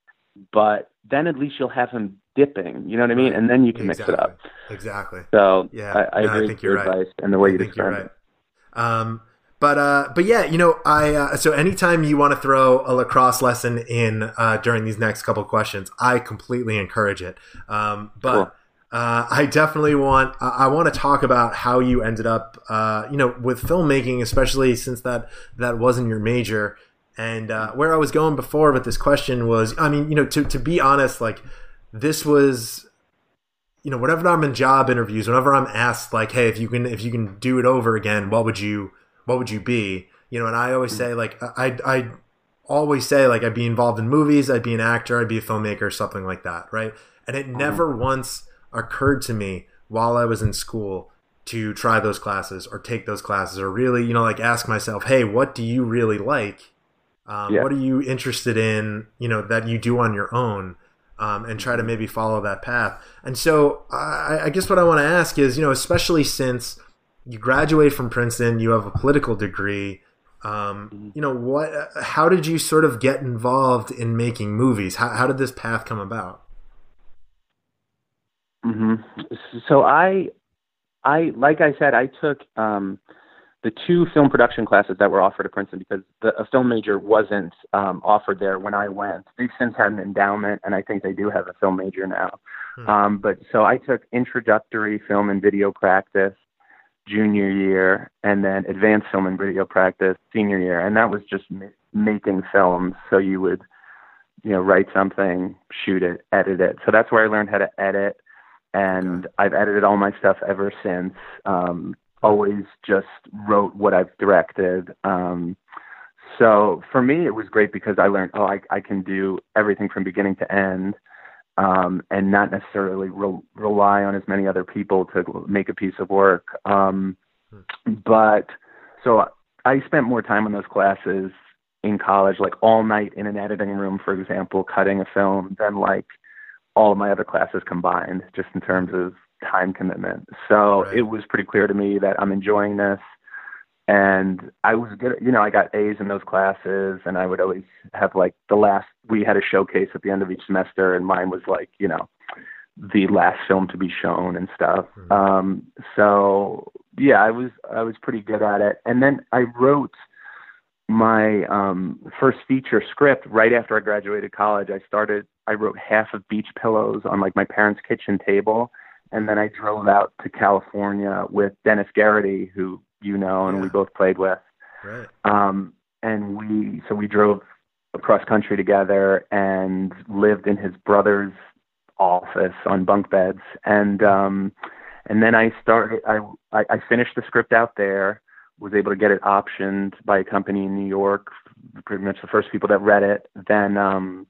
but then at least you'll have him dipping. You know what I mean? Right. And then you can mix it up. exactly So Yeah, I, I no, I agree think with your right. advice and the way I you think you're described right. it. Um, but uh, but yeah, you know, I uh, so anytime you want to throw a lacrosse lesson in uh, during these next couple questions, I completely encourage it. Um, but Cool. uh, I definitely want I, I want to talk about how you ended up, uh, you know, with filmmaking, especially since that that wasn't your major. And uh, where I was going before with this question was, I mean, you know, to to be honest, like this was you know whenever i'm in job interviews whenever i'm asked like hey if you can if you can do it over again what would you what would you be? You know and i always say like i i always say like i'd be involved in movies i'd be an actor i'd be a filmmaker something like that right? And it never once occurred to me while i was in school to try those classes or take those classes or really you know like ask myself hey what do you really like um, Yeah. what are you interested in you know that you do on your own um, and try to maybe follow that path. And so I, I guess what I want to ask is, you know, especially since you graduate from Princeton, you have a political degree. Um, you know, what? How did you sort of get involved in making movies? How, how did this path come about? hmm So I, I like I said, I took um, the two film production classes that were offered at Princeton because the, a film major wasn't um, offered there when I went. They've since had an endowment, and I think they do have a film major now. Hmm. Um, but so I took introductory film and video practice junior year, and then advanced film and video practice senior year, and that was just ma- making films. So you would, you know, write something, shoot it, edit it. So that's where I learned how to edit and I've edited all my stuff ever since. Um, always just wrote what I've directed. Um, so for me, it was great because I learned, oh, I, I can do everything from beginning to end, um, and not necessarily re- rely on as many other people to make a piece of work. Um, but so I spent more time in those classes in college, like all night in an editing room, for example, cutting a film, than like all of my other classes combined, just in terms of time commitment. So Right. it was pretty clear to me that I'm enjoying this. And I was good, you know, I got A's in those classes, and I would always have like the last. We had a showcase at the end of each semester, and mine was like, you know, the last film to be shown and stuff. Mhm. Um, so yeah, I was I was pretty good at it. And then I wrote my um, first feature script right after I graduated college. I started. I wrote half of Beach Pillows on like my parents' kitchen table, and then I drove out to California with Dennis Garrity, who you know and we both played with. Right. Um, and we so we drove across country together and lived in his brother's office on bunk beds and um and then I started I I, I finished the script out there was able to get it optioned by a company in New York pretty much the first people that read it then um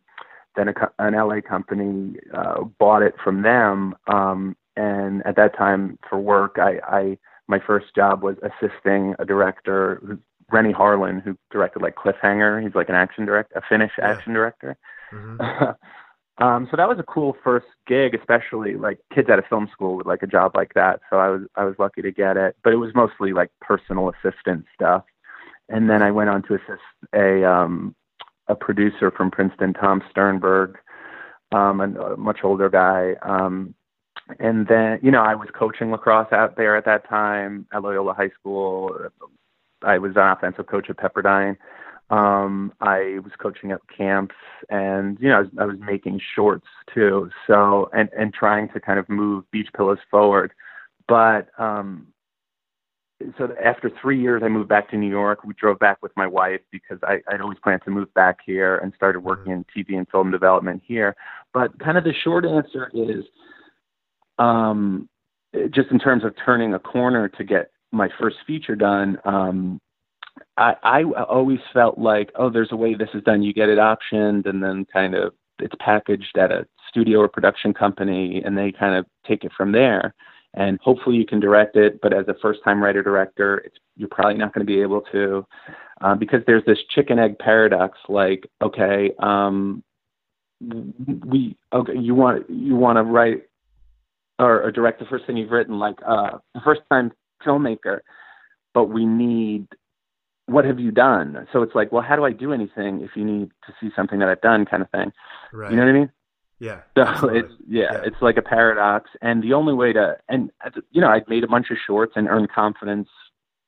then a, an LA company uh, bought it from them um and at that time for work I I my first job was assisting a director Renny Harlin, who directed like Cliffhanger. He's like an action director, a Finnish Yeah. action director. hmm um, so that was a cool first gig, especially like kids at a film school would like a job like that. So I was I was lucky to get it, but it was mostly like personal assistant stuff. And then I went on to assist a um, a producer from Princeton, Tom Sternberg, um, a, a much older guy. Um, and then you know I was coaching lacrosse out there at that time at Loyola High School. I was an offensive coach at Pepperdine. Um, I was coaching at camps, and you know I was, I was making shorts too. So and and trying to kind of move Beach Pillows forward. But um, so after three years, I moved back to New York. We drove back with my wife because I, I'd always planned to move back here and started working in TV and film development here. But kind of the short answer is, um, just in terms of turning a corner to get my first feature done. Um, I, I always felt like, oh, there's a way this is done. You get it optioned, and then kind of it's packaged at a studio or production company, and they kind of take it from there. And hopefully, you can direct it. But as a first-time writer director, it's you're probably not going to be able to, uh, because there's this chicken egg paradox. Like, okay, um, we okay, you want you want to write or, or direct the first thing you've written, like uh, a first-time filmmaker, but we need what have you done? So it's like, well, how do I do anything if you need to see something that I've done, kind of thing. Right. You know what I mean? yeah. So absolutely. it's yeah, Yeah. it's like a paradox, and the only way to and you know I'd made a bunch of shorts and earned confidence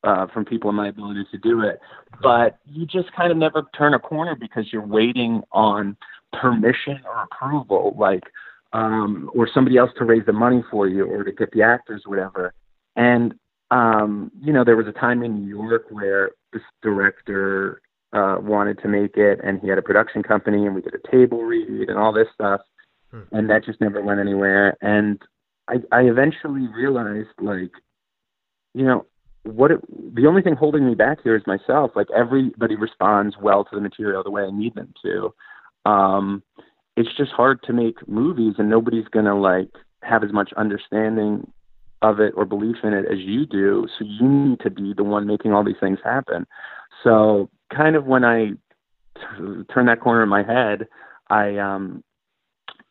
uh, from people in my ability to do it, but you just kind of never turn a corner because you're waiting on permission or approval, like um, or somebody else to raise the money for you or to get the actors, whatever. And um, you know, there was a time in New York where this director uh, wanted to make it, and he had a production company, and we did a table read and all this stuff, Hmm. and that just never went anywhere. And I, I eventually realized, like, you know, what it, the only thing holding me back here is myself. Like everybody responds well to the material the way I need them to. Um, it's just hard to make movies, and nobody's gonna like have as much understanding of it or belief in it as you do. So you need to be the one making all these things happen. So kind of when I t- turned that corner in my head, I um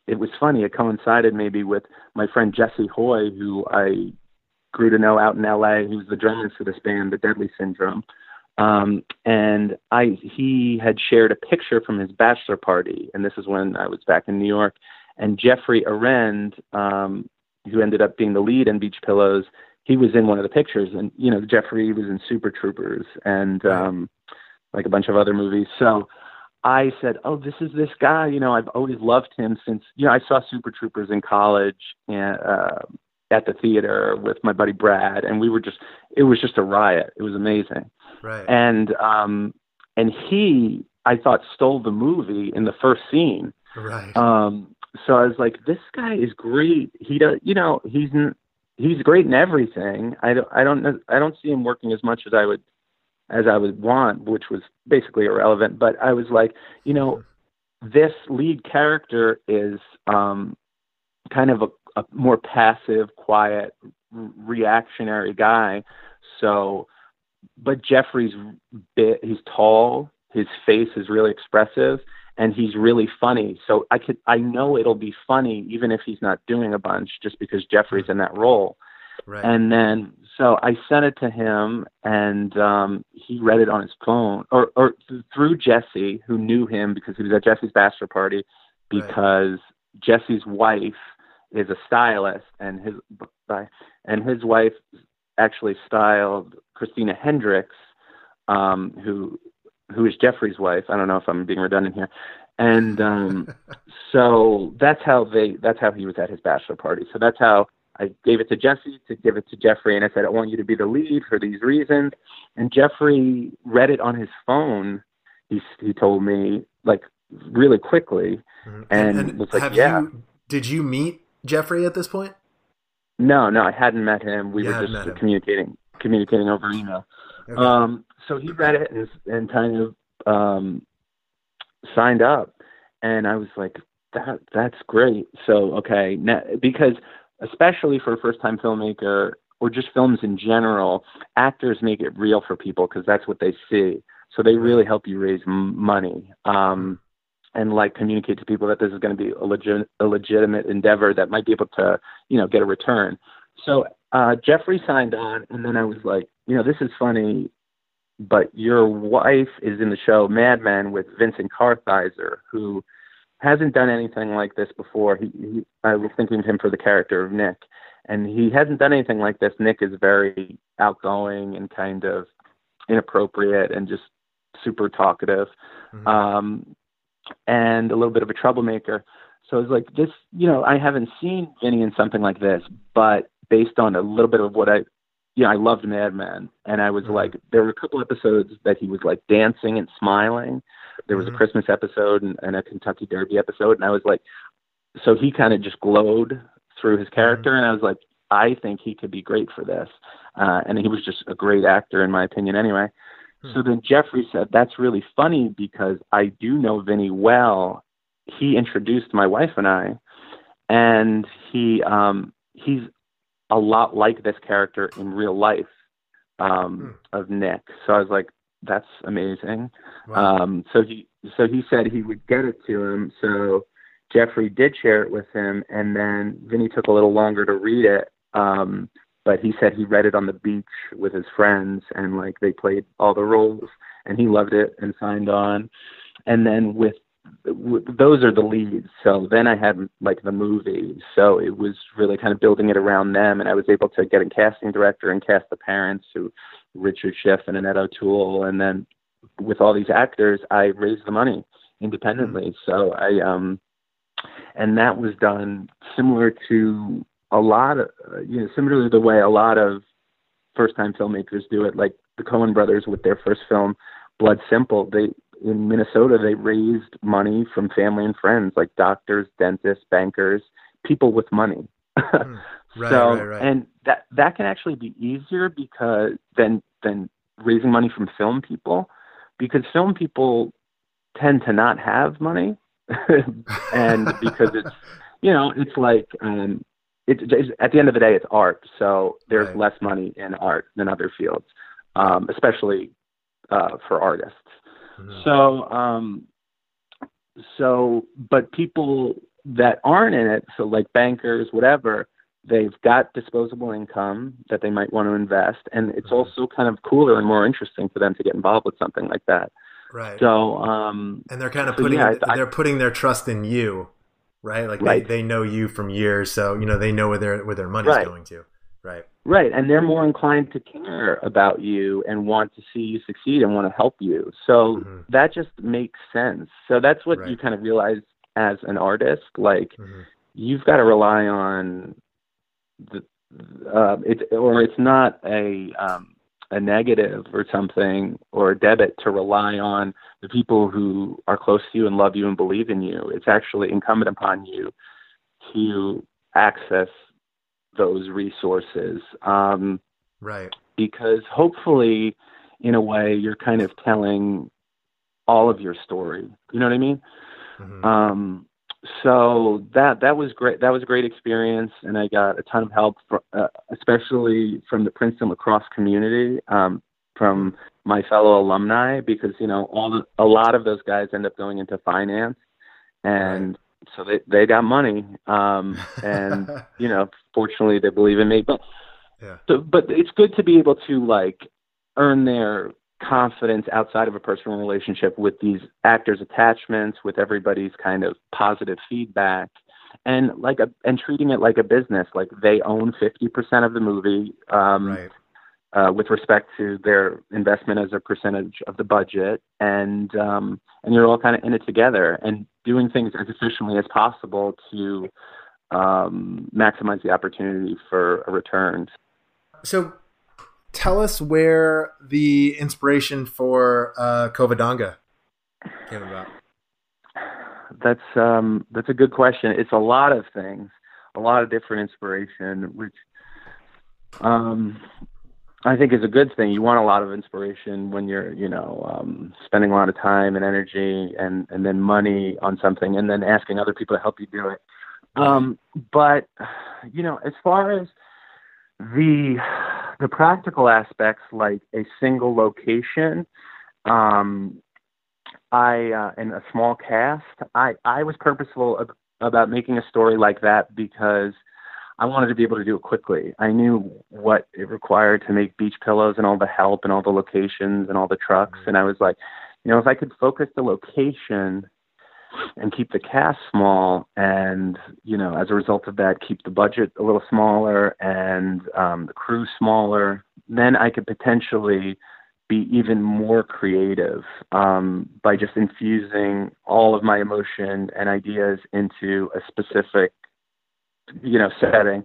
it was funny. It coincided maybe with my friend Jesse Hoy, who I grew to know out in LA. Was the drummer for this band, the Deadly Syndrome. Um, and I he had shared a picture from his bachelor party, and this is when I was back in New York. And Jeffrey Arend, um, who ended up being the lead in Beach Pillows, he was in one of the pictures. And you know, Jeffrey was in Super Troopers and um, like a bunch of other movies. So I said, "Oh, this is this guy. You know, I've always loved him since you know I saw Super Troopers in college and uh, at the theater with my buddy Brad, and we were just it was just a riot. It was amazing. Right. And um, and he I thought stole the movie in the first scene. right. Um, so I was like, this guy is great. He does, you know, he's he's great in everything. I don't I don't know- I don't see him working as much as I would as I would want, which was basically irrelevant. But I was like, you know, this lead character is um, kind of a, a more passive, quiet, r- reactionary guy. So, but Jeffrey's bit, he's tall, his face is really expressive, and he's really funny. So I could I know it'll be funny even if he's not doing a bunch, just because Jeffrey's in that role. Right. And then so I sent it to him, and um, he read it on his phone, or or th- through Jesse, who knew him because he was at Jesse's bachelor party, because right. Jesse's wife is a stylist, and his and his wife actually styled Christina Hendricks, um, who who is Jeffrey's wife. I don't know if I'm being redundant here. And um, so that's how they that's how he was at his bachelor party. So that's how I gave it to Jesse to give it to Jeffrey, and I said, I want you to be the lead for these reasons. And Jeffrey read it on his phone. He he told me like really quickly, mm-hmm. and, and, was like, "Yeah." You, did you meet Jeffrey at this point? No, no, I hadn't met him. We you were just communicating communicating over email. Okay. Um, so he read it and, and kind of um, signed up, and I was like, "That that's great." So okay, now, because especially for a first time filmmaker or just films in general, actors make it real for people because that's what they see. So they really help you raise m- money um, and like communicate to people that this is going to be a, legit- a legitimate endeavor that might be able to, you know, get a return. So uh, Jeffrey signed on, and then I was like, you know, this is funny, but your wife is in the show Mad Men with Vincent Kartheiser, who hasn't done anything like this before. He, he I was thinking of him for the character of Nick, and he hasn't done anything like this. Nick is very outgoing and kind of inappropriate and just super talkative, mm-hmm. um, and a little bit of a troublemaker. So it's like this, you know, I haven't seen Vinny in something like this, but based on a little bit of what I, you know, I loved Mad Men, and I was mm-hmm. like, there were a couple episodes that he was like dancing and smiling, there was mm-hmm. a Christmas episode and, and a Kentucky Derby episode, and I was like, so he kind of just glowed through his character, mm-hmm. and I was like, I think he could be great for this, uh, and he was just a great actor in my opinion, anyway. Mm-hmm. So then Jeffrey said, "That's really funny because I do know Vinny well. He introduced my wife and I, and he um, he's a lot like this character in real life um, hmm. of Nick. So I was like, that's amazing. Wow. Um, so he so he said he would get it to him. So Jeffrey did share it with him, and then Vinny took a little longer to read it. Um, but he said he read it on the beach with his friends, and like they played all the roles, and he loved it and signed on. And then with those are the leads. So then I had like the movie. So it was really kind of building it around them, and I was able to get a casting director and cast the parents who Richard Schiff and Annette O'Toole, and then with all these actors, I raised the money independently. Mm-hmm. So I um, and that was done similar to a lot of you know similar to the way a lot of first time filmmakers do it, like the Coen brothers with their first film, Blood Simple. They in Minnesota they raised money from family and friends, like doctors, dentists, bankers, people with money. mm. Right, so right, right. and that that can actually be easier because than than raising money from film people because film people tend to not have money and because it's you know it's like um it's, it's at the end of the day it's art so there's right. less money in art than other fields um especially uh for artists mm-hmm. so um so but people that aren't in it so like bankers whatever they've got disposable income that they might want to invest and it's mm-hmm. also kind of cooler and more interesting for them to get involved with something like that right so um and they're kind of putting yeah, they're putting their trust in you right like right. They, they know you from years so you know they know where their where their money's right. going to right right and they're more inclined to care about you and want to see you succeed and want to help you so mm-hmm. that just makes sense so that's what right. you kind of realize as an artist like mm-hmm. you've got to rely on the, uh, it's or it's not a um, a negative or something or a debit to rely on the people who are close to you and love you and believe in you. It's actually incumbent upon you to access those resources. Um, right. Because hopefully, in a way, you're kind of telling all of your story. You know what I mean? Mm-hmm. Um, so that that was great. That was a great experience, and I got a ton of help, for, uh, especially from the Princeton lacrosse community, um, from my fellow alumni because you know all the, a lot of those guys end up going into finance, and so they they got money, um, and you know fortunately they believe in me. But yeah. so, but it's good to be able to like earn their confidence outside of a personal relationship with these actors' attachments, with everybody's kind of positive feedback, and like a and treating it like a business. Like they own fifty percent of the movie. Um, right uh, with respect to their investment as a percentage of the budget, and um, and you're all kind of in it together and doing things as efficiently as possible to um, maximize the opportunity for a return. So, tell us where the inspiration for uh, Covadonga came about. That's um, that's a good question. It's a lot of things, a lot of different inspiration, which um, I think is a good thing. You want a lot of inspiration when you're, you know, um, spending a lot of time and energy and and then money on something, and then asking other people to help you do it. Um, but you know, as far as the the practical aspects, like a single location, um, I uh, and a small cast, I I was purposeful about making a story like that because I wanted to be able to do it quickly. I knew what it required to make beach pillows and all the help and all the locations and all the trucks. And I was like, you know, if I could focus the location and keep the cast small and, you know, as a result of that, keep the budget a little smaller and um, the crew smaller, then I could potentially be even more creative um, by just infusing all of my emotion and ideas into a specific you know setting.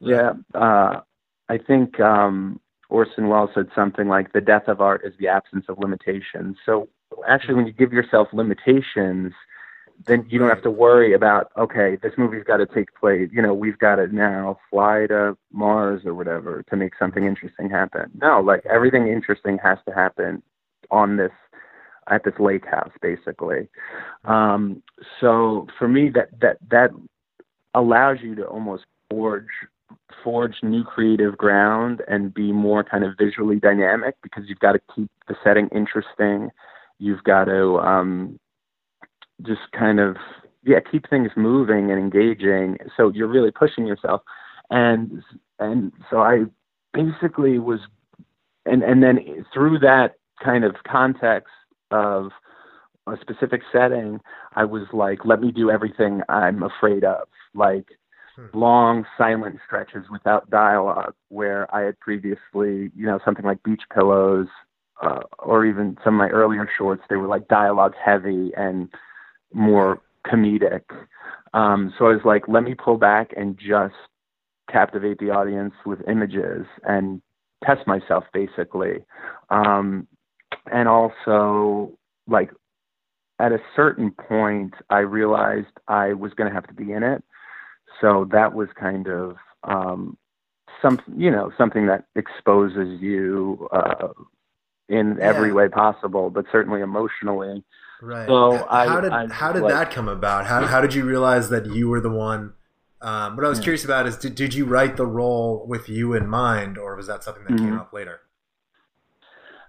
Yeah, uh, I think um, Orson Welles said something like, "The death of art is the absence of limitations." So actually, when you give yourself limitations, then you don't have to worry about okay, this movie's got to take place. You know, we've got to now fly to Mars or whatever to make something interesting happen. No, like everything interesting has to happen on this at this lake house, basically. Um, so for me, that that that allows you to almost forge forge new creative ground and be more kind of visually dynamic because you've got to keep the setting interesting. You've got to um, just kind of yeah keep things moving and engaging. So you're really pushing yourself, and and so I basically was, and and then through that kind of context of a specific setting, I was like, let me do everything I'm afraid of like hmm. long silent stretches without dialogue where I had previously, you know, something like Beach Pillows uh, or even some of my earlier shorts, they were like dialogue heavy and more comedic. Um, so I was like, let me pull back and just captivate the audience with images and test myself basically. Um, and also like at a certain point, I realized I was going to have to be in it so that was kind of um, some you know something that exposes you uh, in every yeah. way possible, but certainly emotionally. Right. So how I, did I, how did like, that come about? How how did you realize that you were the one? Um, what I was yeah. curious about is did did you write the role with you in mind, or was that something that mm-hmm. came up later?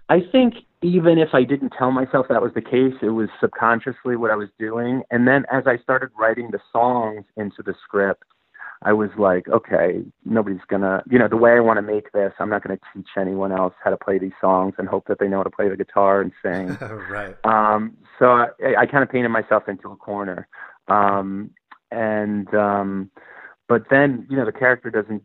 I think even if I didn't tell myself that was the case, it was subconsciously what I was doing. And then as I started writing the songs into the script, I was like, okay, nobody's gonna, you know, the way I want to make this, I'm not gonna teach anyone else how to play these songs and hope that they know how to play the guitar and sing. right. Um, so I, I kind of painted myself into a corner. Um, and, um, but then, you know, the character doesn't,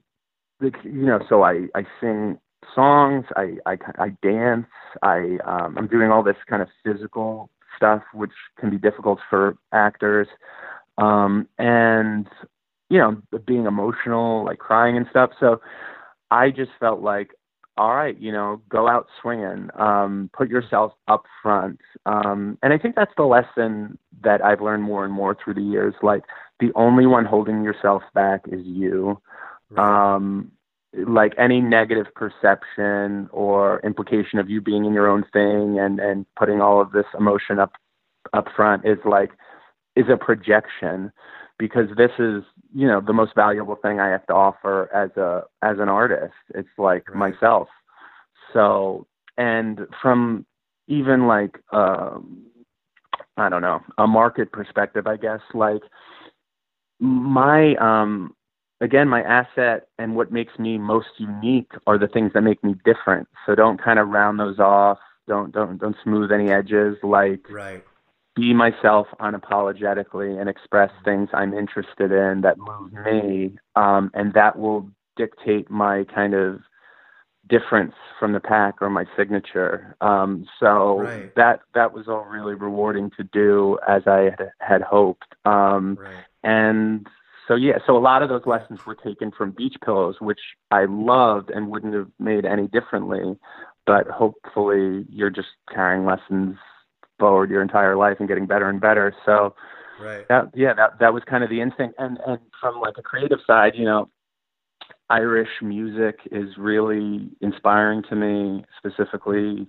you know, so I, I sing songs. I I, I dance. I um, I'm doing all this kind of physical stuff, which can be difficult for actors. Um, and you know, being emotional, like crying and stuff. So I just felt like, all right, you know, go out swinging, um, put yourself up front. Um, and I think that's the lesson that I've learned more and more through the years. Like the only one holding yourself back is you. Right. Um, like any negative perception or implication of you being in your own thing and and putting all of this emotion up up front is like is a projection because this is you know the most valuable thing I have to offer as a as an artist it's like right. myself so and from even like um, I don't know a market perspective, I guess like my um again my asset and what makes me most unique are the things that make me different. So don't kind of round those off. Don't don't don't smooth any edges. Like right be myself unapologetically and express things I'm interested in that move me, um, and that will dictate my kind of difference from the pack or my signature. Um, so right. that that was all really rewarding to do as I had, had hoped. Um, right and so yeah, so a lot of those lessons were taken from Beach Pillows, which I loved and wouldn't have made any differently. But hopefully, you're just carrying lessons forward your entire life and getting better and better. So right that yeah, that that was kind of the instinct. And and from like a creative side, you know, Irish music is really inspiring to me, specifically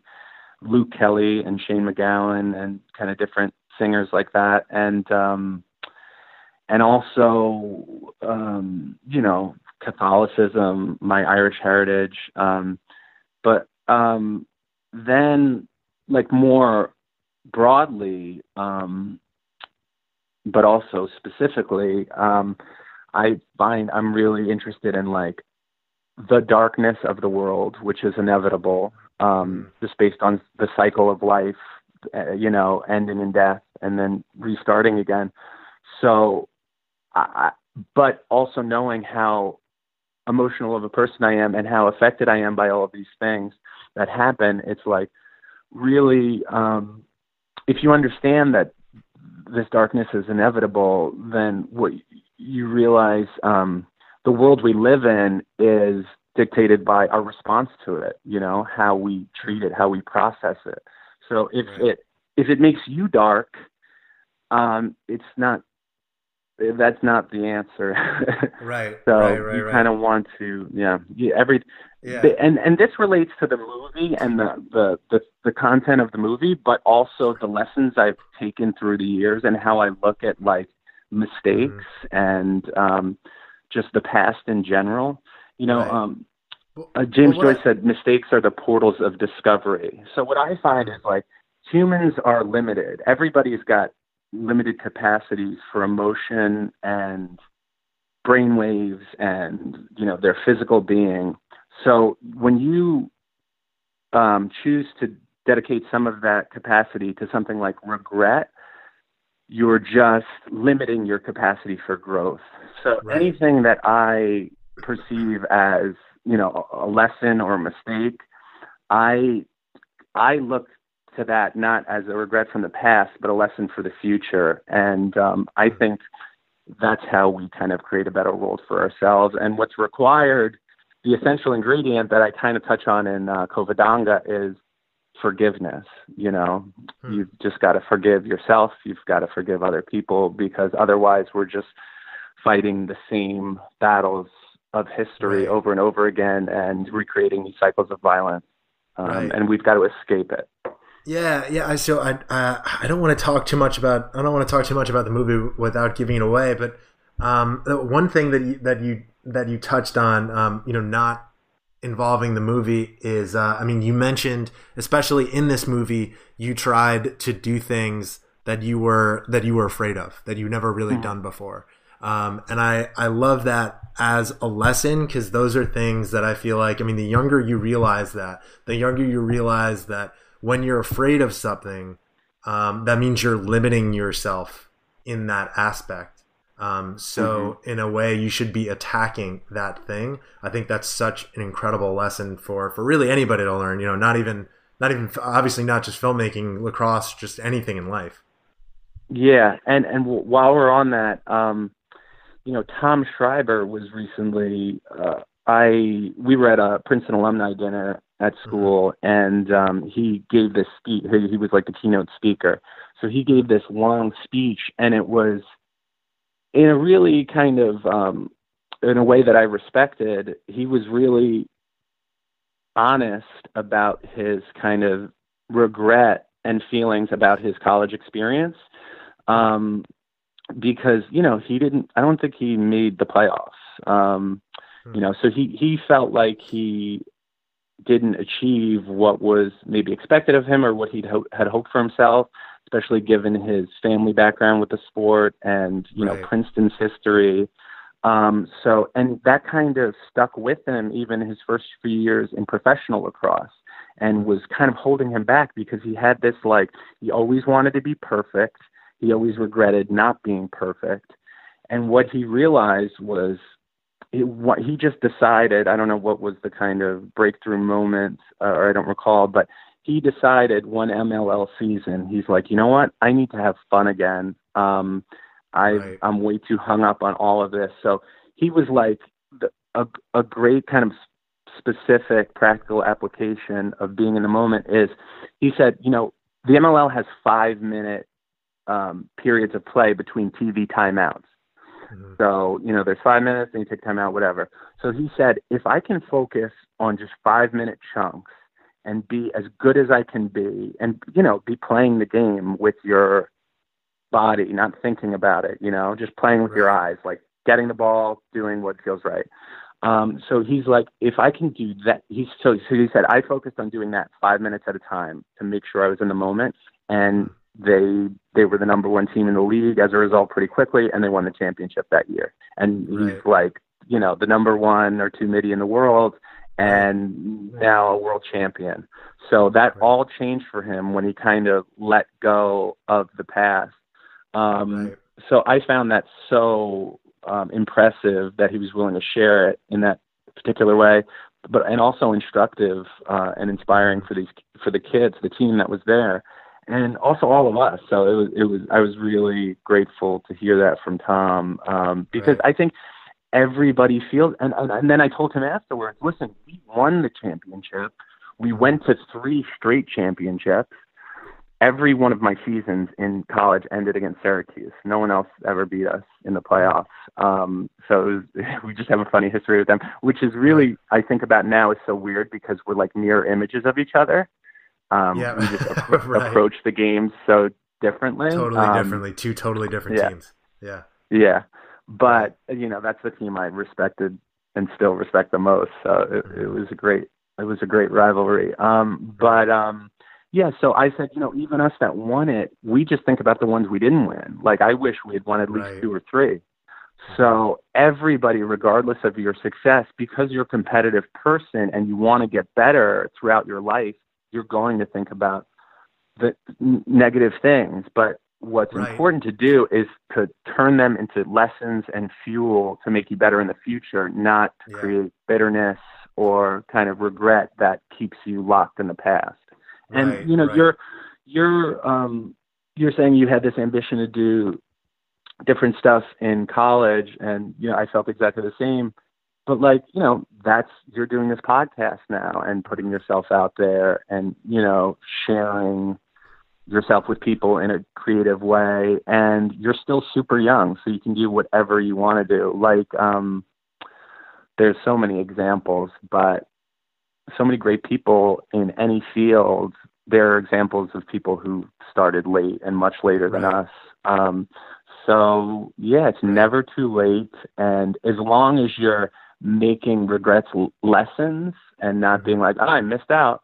Luke Kelly and Shane MacGowan and kind of different singers like that. And um and also um, you know, Catholicism, my Irish heritage. Um but um then like more broadly, um, but also specifically, um, I find I'm really interested in like the darkness of the world, which is inevitable, um, just based on the cycle of life, uh, you know, ending in death and then restarting again. So, I, but also knowing how emotional of a person I am and how affected I am by all of these things that happen, it's like really um, if you understand that this darkness is inevitable, then what you realize um, the world we live in is dictated by our response to it. You know how we treat it, how we process it. So if Right. it if it makes you dark, um, it's not. That's not the answer. right so right right you right kind of want to, yeah, you, every yeah the- and and this relates to the movie and the, the the the content of the movie, but also the lessons I've taken through the years and how I look at like mistakes and um, just the past in general. You know, Right. um, uh, James well, Joyce said mistakes are the portals of discovery. So what I find is like humans are limited. Everybody's got limited capacities for emotion and brain waves and you know their physical being. So when you um, choose to dedicate some of that capacity to something like regret, you're just limiting your capacity for growth. So Right. anything that I perceive as you know a lesson or a mistake, I I look to that not as a regret from the past, but a lesson for the future. And um, I think that's how we kind of create a better world for ourselves. And what's required, the essential ingredient that I kind of touch on in uh, Covadonga is forgiveness. You know, Hmm. you've just got to forgive yourself. You've got to forgive other people because otherwise we're just fighting the same battles of history Right. over and over again and recreating these cycles of violence. Um, Right. And we've got to escape it. Yeah, yeah. I so I uh, I don't want to talk too much about I don't want to talk too much about the movie without giving it away. But um, one thing that you, that you that you touched on, um, you know, not involving the movie is uh, I mean, you mentioned especially in this movie, you tried to do things that you were that you were afraid of that you never really done before. Um, and I, I love that as a lesson because those are things that I feel like, I mean, the younger you realize that, the younger you realize that when you're afraid of something, um, that means you're limiting yourself in that aspect. Um, so in a way, you should be attacking that thing. I think that's such an incredible lesson for for really anybody to learn. You know, not even not even obviously not just filmmaking, lacrosse, just anything in life. Yeah, and and w- while we're on that, um, you know, Tom Schreiber was recently. Uh, I we were at a Princeton alumni dinner at school, and um, he gave this speech. He, he was like the keynote speaker, so he gave this long speech, and it was in a really kind of um, in a way that I respected. He was really honest about his kind of regret and feelings about his college experience um, because you know he didn't. I don't think he made the playoffs. Um, you know, so he he felt like he didn't achieve what was maybe expected of him or what he ho- had hoped for himself, especially given his family background with the sport and you right. know Princeton's history. Um, so, and that kind of stuck with him even his first few years in professional lacrosse and was kind of holding him back because he had this like, he always wanted to be perfect. He always regretted not being perfect. And what he realized was it, what, he just decided, I don't know what was the kind of breakthrough moment, uh, or I don't recall, but he decided one MLL season, he's like, you know what? I need to have fun again. Um, I right. I'm way too hung up on all of this. So he was like the, a a great kind of specific practical application of being in the moment is he said, you know, the MLL has five minute um, periods of play between TV timeouts. Mm-hmm. So, you know, there's five minutes and you take time out, whatever. So he said, if I can focus on just five minute chunks and be as good as I can be and, you know, be playing the game with your body, not thinking about it, you know, just playing with right. your eyes, like getting the ball, doing what feels right. Um, so he's like, if I can do that, he's so, so he said, I focused on doing that five minutes at a time to make sure I was in the moment. And they, they were the number one team in the league as a result pretty quickly. And they won the championship that year. And right. he's like, you know, the number one or two middie in the world and now a world champion. So that right. all changed for him when he kind of let go of the past um, right. So I found that so um, impressive that he was willing to share it in that particular way, but and also instructive uh, and inspiring for these for the kids, the team that was there, and also all of us. So it was it was I was really grateful to hear that from Tom um, because right. I think everybody feels and, and and then I told him afterwards, listen, we won the championship. We went to three straight championships every one of my seasons in college ended against Syracuse. No one else ever beat us in the playoffs. Um, so was, we just have a funny history with them, which is really, I think about now, is so weird because we're like mirror images of each other. Um, yeah. we just right. approach the games so differently. Totally um, differently. Two totally different yeah. teams. Yeah. Yeah. But, you know, that's the team I respected and still respect the most. So it, it mm-hmm. was a great, it was a great rivalry. Um, but, um, yeah, so I said, you know, even us that won it, we just think about the ones we didn't win. Like I wish we had won at least right. two or three. So everybody, regardless of your success, because you're a competitive person and you want to get better throughout your life, you're going to think about the negative things. But what's right. important to do is to turn them into lessons and fuel to make you better in the future, not yeah. create bitterness or kind of regret that keeps you locked in the past. And right, you know, right. you're you're um you're saying you had this ambition to do different stuff in college and you know, I felt exactly the same. But like, you know, that's you're doing this podcast now and putting yourself out there and, you know, sharing yourself with people in a creative way and you're still super young so you can do whatever you want to do like um there's so many examples but so many great people in any field. There are examples of people who started late and much later than us. Um, so yeah, it's never too late, and as long as you're making regrets lessons and not being like, oh, I missed out,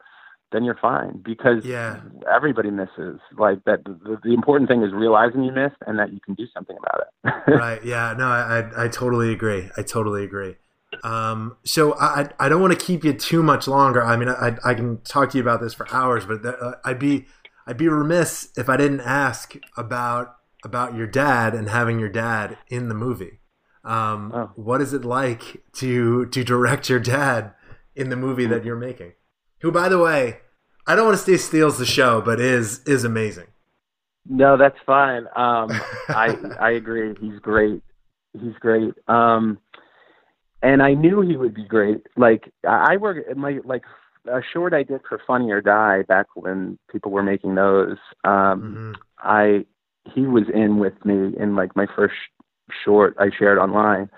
then you're fine because yeah. everybody misses. Like that, the, the, important thing is realizing you missed and that you can do something about it. right. Yeah. No, I, I, I totally agree. I totally agree. Um, so I, I don't want to keep you too much longer. I mean, I, I can talk to you about this for hours, but uh, I'd be I'd be remiss if I didn't ask about about your dad and having your dad in the movie. Um, oh. What is it like to to direct your dad in the movie that you're making? Who, by the way, I don't want to say steals the show, but is is amazing. No, that's fine. Um, I I agree. He's great. He's great. Um, and I knew he would be great. Like I work my like a short I did for Funny or Die back when people were making those. Um, mm-hmm. I he was in with me in like my first short I shared online.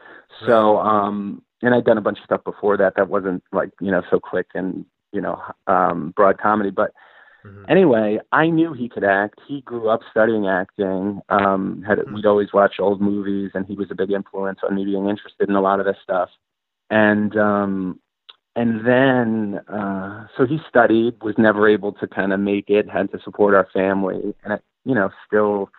So um, and I'd done a bunch of stuff before that that wasn't like you know so quick and you know um, broad comedy, but. Mm-hmm. Anyway, I knew he could act. He grew up studying acting. Um, had mm-hmm. we'd always watch old movies, and he was a big influence on me being interested in a lot of this stuff. And um, and then uh, so he studied, was never able to kind of make it, had to support our family, and it, you know, still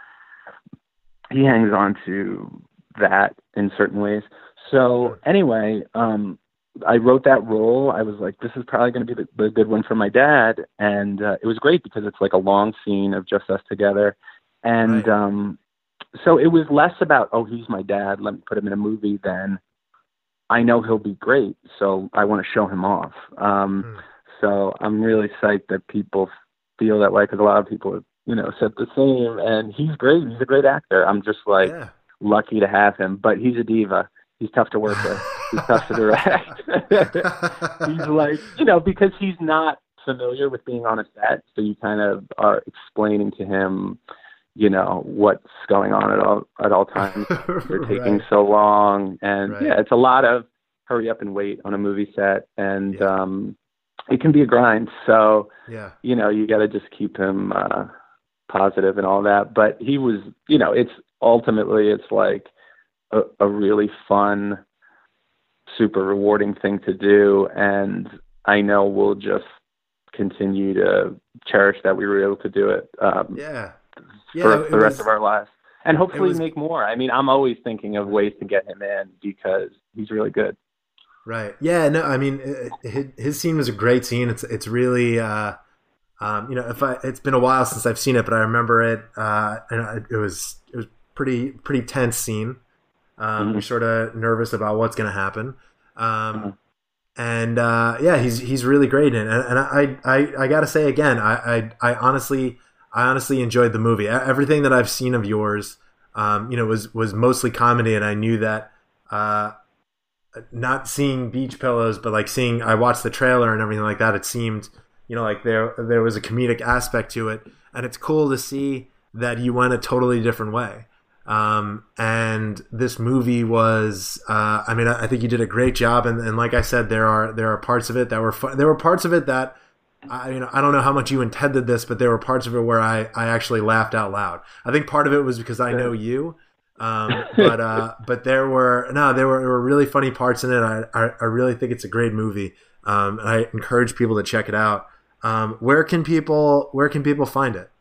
he hangs on to that in certain ways. So anyway, um, I wrote that role. I was like, this is probably going to be the, the good one for my dad, and uh, it was great because it's like a long scene of just us together, and Right. um, so it was less about oh he's my dad, let me put him in a movie than I know he'll be great, so I want to show him off. Um, Hmm. So I'm really psyched that people feel that way because a lot of people, you know, said the same. And he's great. He's a great actor. I'm just like yeah. lucky to have him, but he's a diva. He's tough to work with. He's tough to direct. he's like, you know, because he's not familiar with being on a set, so you kind of are explaining to him, you know, what's going on at all at all times. They're taking Right. so long, and Right. yeah, it's a lot of hurry up and wait on a movie set, and Yeah. um, it can be a grind. So Yeah. you know, you got to just keep him uh, positive and all that. But he was, you know, it's ultimately it's like a, a really fun, super rewarding thing to do, and I know we'll just continue to cherish that we were able to do it um, Yeah. for Yeah. it the rest was- of our lives. And hopefully was- make more. I mean, I'm always thinking of ways to get him in because he's really good. Right. Yeah. No. I mean, his, his scene was a great scene. It's it's really, uh, um, you know, if I it's been a while since I've seen it, but I remember it. Uh, and it was it was pretty pretty tense scene. Um, Mhm. You're sort of nervous about what's going to happen. Um, Mhm. and uh, yeah, he's he's really great in it. And, and I, I I gotta say again, I, I I honestly I honestly enjoyed the movie. Everything that I've seen of yours, um, you know, was was mostly comedy, and I knew that. Uh, not seeing beach pillows, but like seeing, I watched the trailer and everything like that. It seemed, you know, like there there was a comedic aspect to it, and it's cool to see that you went a totally different way. Um, and this movie was, uh, I mean, I, think you did a great job. And, and like I said, there are there are parts of it that were fun. There were parts of it that. I, you know, I don't know how much you intended this, but there were parts of it where I, I actually laughed out loud. I think part of it was because I know you, um, but uh, but there were no, there were, there were really funny parts in it. I, I, I really think it's a great movie. Um, and I encourage people to check it out. Um, where can people where can people find it?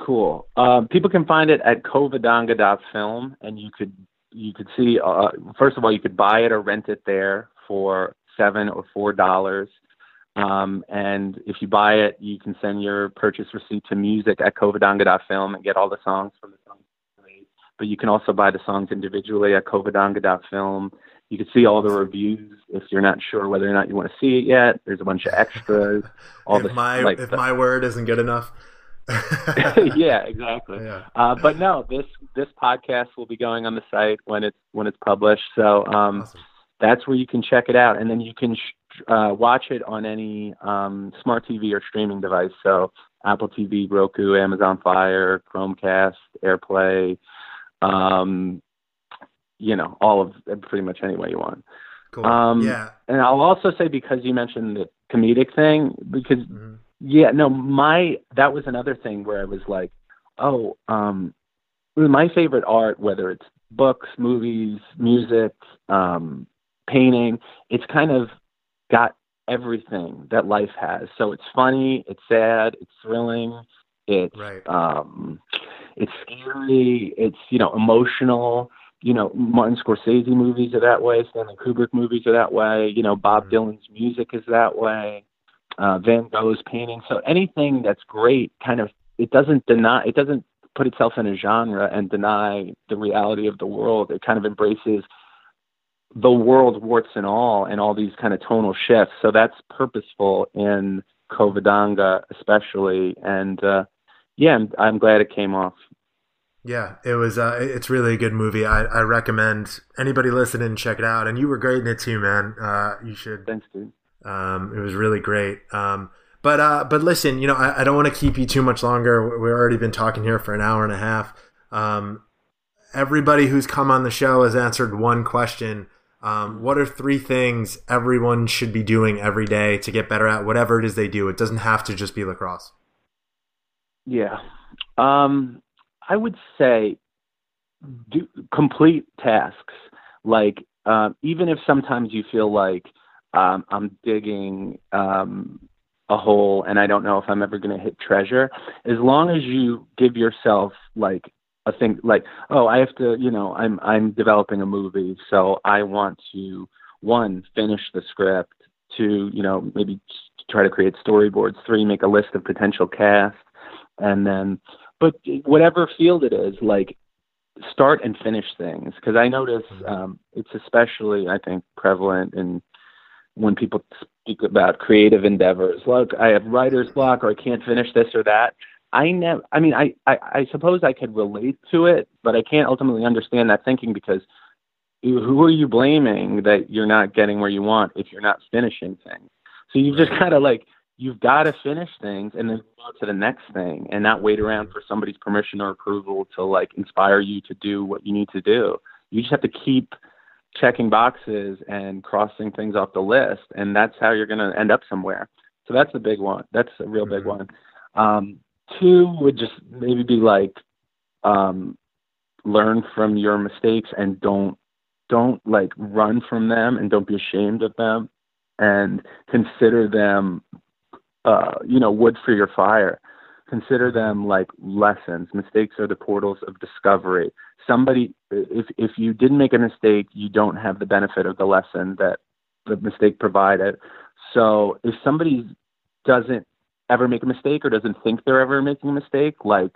Cool. Um, people can find it at covadonga.film, and you could you could see. Uh, first of all, you could buy it or rent it there for seven or four dollars. Um, and if you buy it, you can send your purchase receipt to music at covadonga.film and get all the songs from the songs. But you can also buy the songs individually at covadonga.film. You can see all the reviews if you're not sure whether or not you want to see it yet. There's a bunch of extras. All if the my like if the- my word isn't good enough. yeah, exactly. Yeah. Uh, but no, this this podcast will be going on the site when it's when it's published. So um, Awesome. that's where you can check it out, and then you can sh- uh, watch it on any um, smart TV or streaming device. So Apple TV, Roku, Amazon Fire, Chromecast, AirPlay. Um, you know, all of pretty much any way you want. Cool. Um, yeah. And I'll also say because you mentioned the comedic thing, because Mhm. yeah, no, my that was another thing where I was like, oh, um, my favorite art, whether it's books, movies, music, um, painting, it's kind of got everything that life has. So it's funny, it's sad, it's thrilling, it's Right. um, it's scary, it's you know emotional. You know, Martin Scorsese movies are that way. Stanley Kubrick movies are that way. You know, Bob Mhm. Dylan's music is that way uh, Van Gogh's painting. So anything that's great, kind of, it doesn't deny, it doesn't put itself in a genre and deny the reality of the world. It kind of embraces the world, warts and all, and all these kind of tonal shifts. So that's purposeful in Covadonga, especially. And uh, yeah, I'm, I'm glad it came off. Yeah, it was. Uh, it's really a good movie. I, I recommend anybody listening check it out. And you were great in it too, man. Uh, you should. Thanks, dude. Um, it was really great. Um, but uh, but listen, you know, I, I don't want to keep you too much longer. We've already been talking here for an hour and a half. Um, everybody who's come on the show has answered one question. Um, what are three things everyone should be doing every day to get better at whatever it is they do? It doesn't have to just be lacrosse. Yeah. Um, I would say do complete tasks. Like, um, even if sometimes you feel like, um, I'm digging um, a hole and I don't know if I'm ever going to hit treasure. As long as you give yourself like a thing like, oh, I have to, you know, I'm I'm developing a movie, so I want to one finish the script, two, you know, maybe try to create storyboards, three, make a list of potential cast, and then, but whatever field it is, like start and finish things because I notice mm-hmm. um, it's especially I think prevalent in when people speak about creative endeavors. Look, I have writer's block or I can't finish this or that. I never. I mean, I, I I suppose I could relate to it, but I can't ultimately understand that thinking because who are you blaming that you're not getting where you want if you're not finishing things? So you've just got to like you've got to finish things and then move on to the next thing and not wait around for somebody's permission or approval to like inspire you to do what you need to do. You just have to keep checking boxes and crossing things off the list and that's how you're going to end up somewhere. So that's the big one. That's a real mm-hmm. big one. Um, two would just maybe be like um, learn from your mistakes and don't don't like run from them and don't be ashamed of them and consider them uh, you know wood for your fire. Consider them like lessons. Mistakes are the portals of discovery. Somebody if if you didn't make a mistake you don't have the benefit of the lesson that the mistake provided. So if somebody doesn't ever make a mistake or doesn't think they're ever making a mistake, like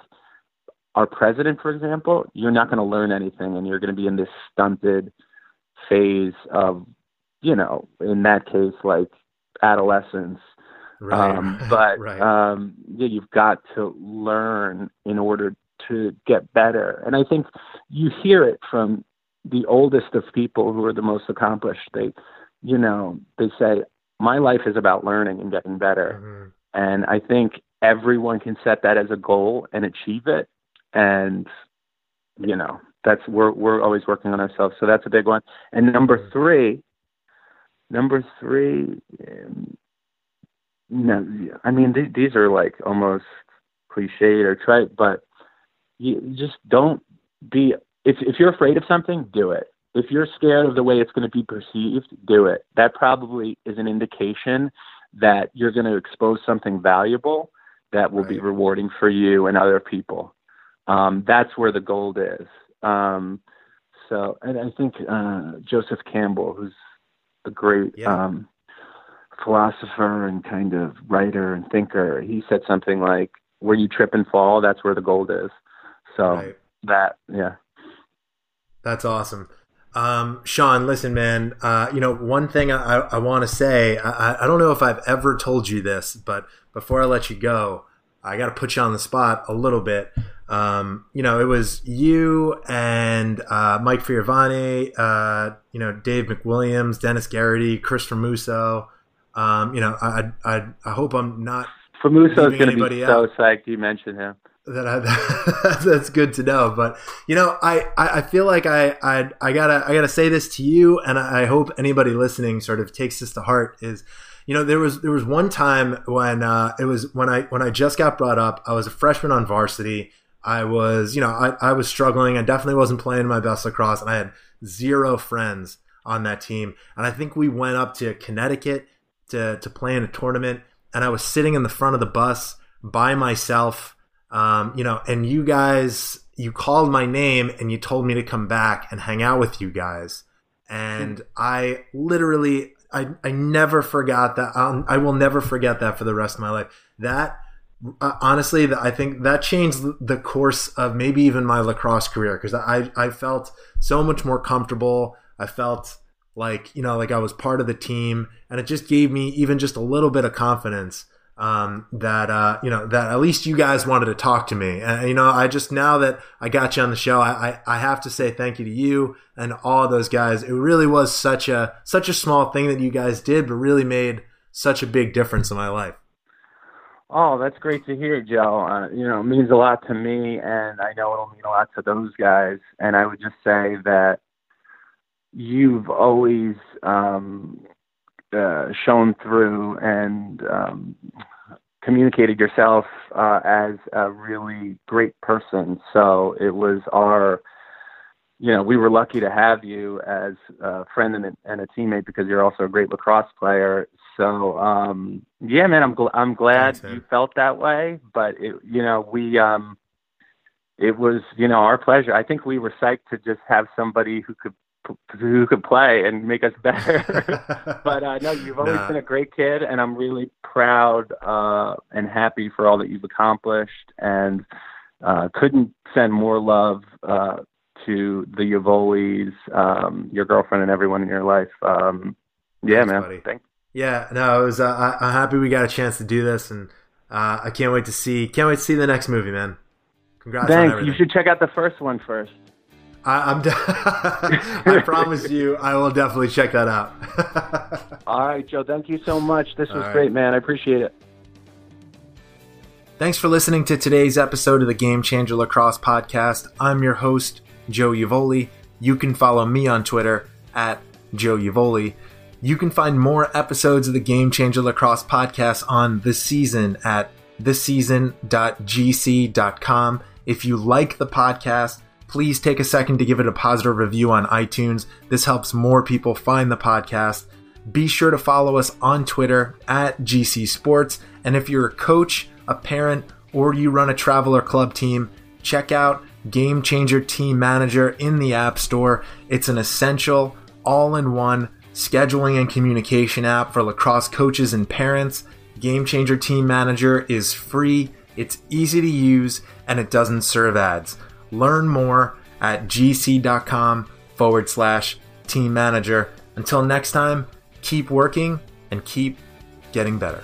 our president, for example, you're not going to learn anything and you're going to be in this stunted phase of, you know, in that case, like adolescence. Right. Um, but right. um, yeah, you've got to learn in order to get better. And I think you hear it from the oldest of people who are the most accomplished. They, you know, they say, my life is about learning and getting better. Mm-hmm. And I think everyone can set that as a goal and achieve it. And, you know, that's, we're, we're always working on ourselves. So that's a big one. And number mm-hmm. three, number three, no, I mean, th- these are like almost cliched or trite, but you just don't be, if, if you're afraid of something, do it. If you're scared of the way it's going to be perceived, do it. That probably is an indication that you're going to expose something valuable that will right. be rewarding for you and other people. Um, that's where the gold is. Um, so, and I think uh, Joseph Campbell, who's a great yeah. um, philosopher and kind of writer and thinker, he said something like, "Where you trip and fall, that's where the gold is." So right. that, yeah, that's awesome. Um, Sean, listen, man. Uh, you know, one thing I, I want to say. I, I don't know if I've ever told you this, but before I let you go, I got to put you on the spot a little bit. Um, you know, it was you and uh, Mike Fioravone, uh, you know, Dave McWilliams, Dennis Garrity, Chris Famuso. Um, you know, I, I, I hope I'm not. Famuso is going to be so psyched you mentioned him that I, that's good to know. But you know, I, I feel like I, I I gotta I gotta say this to you, and I hope anybody listening sort of takes this to heart. Is you know there was there was one time when uh, it was when I when I just got brought up. I was a freshman on varsity. I was you know I, I was struggling. I definitely wasn't playing my best lacrosse, and I had zero friends on that team. And I think we went up to Connecticut to to play in a tournament, and I was sitting in the front of the bus by myself um, you know, and you guys, you called my name and you told me to come back and hang out with you guys. And I literally, I, I never forgot that. I'll, I will never forget that for the rest of my life. That, uh, honestly, I think that changed the course of maybe even my lacrosse career because I, I felt so much more comfortable. I felt like, you know, like I was part of the team and it just gave me even just a little bit of confidence um, that uh, you know that at least you guys wanted to talk to me. And you know, I just now that I got you on the show, I, I, I have to say thank you to you and all those guys. It really was such a such a small thing that you guys did, but really made such a big difference in my life. Oh, that's great to hear, Joe. Uh, you know, it means a lot to me, and I know it'll mean a lot to those guys. And I would just say that you've always um, uh, shown through and um, communicated yourself uh, as a really great person. So it was our you know, we were lucky to have you as a friend and a, and a teammate because you're also a great lacrosse player. So, um, yeah, man, I'm gl- I'm glad you felt that way. But it, you know, we um, it was you know our pleasure. I think we were psyched to just have somebody who could who could play and make us better. but uh, no, you've always nah. been a great kid, and I'm really proud uh, and happy for all that you've accomplished. And uh, couldn't send more love uh, to the Yavolis, um, your girlfriend, and everyone in your life. Um, yeah, Thanks, man. Buddy. Thanks. Yeah, no, it was. Uh, I, am happy we got a chance to do this, and uh, I can't wait to see. Can't wait to see the next movie, man. Congrats! Thanks. You should check out the first one first. I, am de- I promise you, I will definitely check that out. All right, Joe. Thank you so much. This was right. great, man. I appreciate it. Thanks for listening to today's episode of the Game Changer Lacrosse Podcast. I'm your host, Joe Yavoli. You can follow me on Twitter at Joe Yavoli. You can find more episodes of the Game Changer Lacrosse Podcast on the season at theseason.gc.com. If you like the podcast, please take a second to give it a positive review on iTunes. This helps more people find the podcast. Be sure to follow us on Twitter at GC Sports. And if you're a coach, a parent, or you run a travel or club team, check out Game Changer Team Manager in the App Store. It's an essential, all in one scheduling and communication app for lacrosse coaches and parents. Game Changer Team Manager is free, it's easy to use, and it doesn't serve ads. Learn more at gc.com forward slash team manager. Until next time, keep working and keep getting better.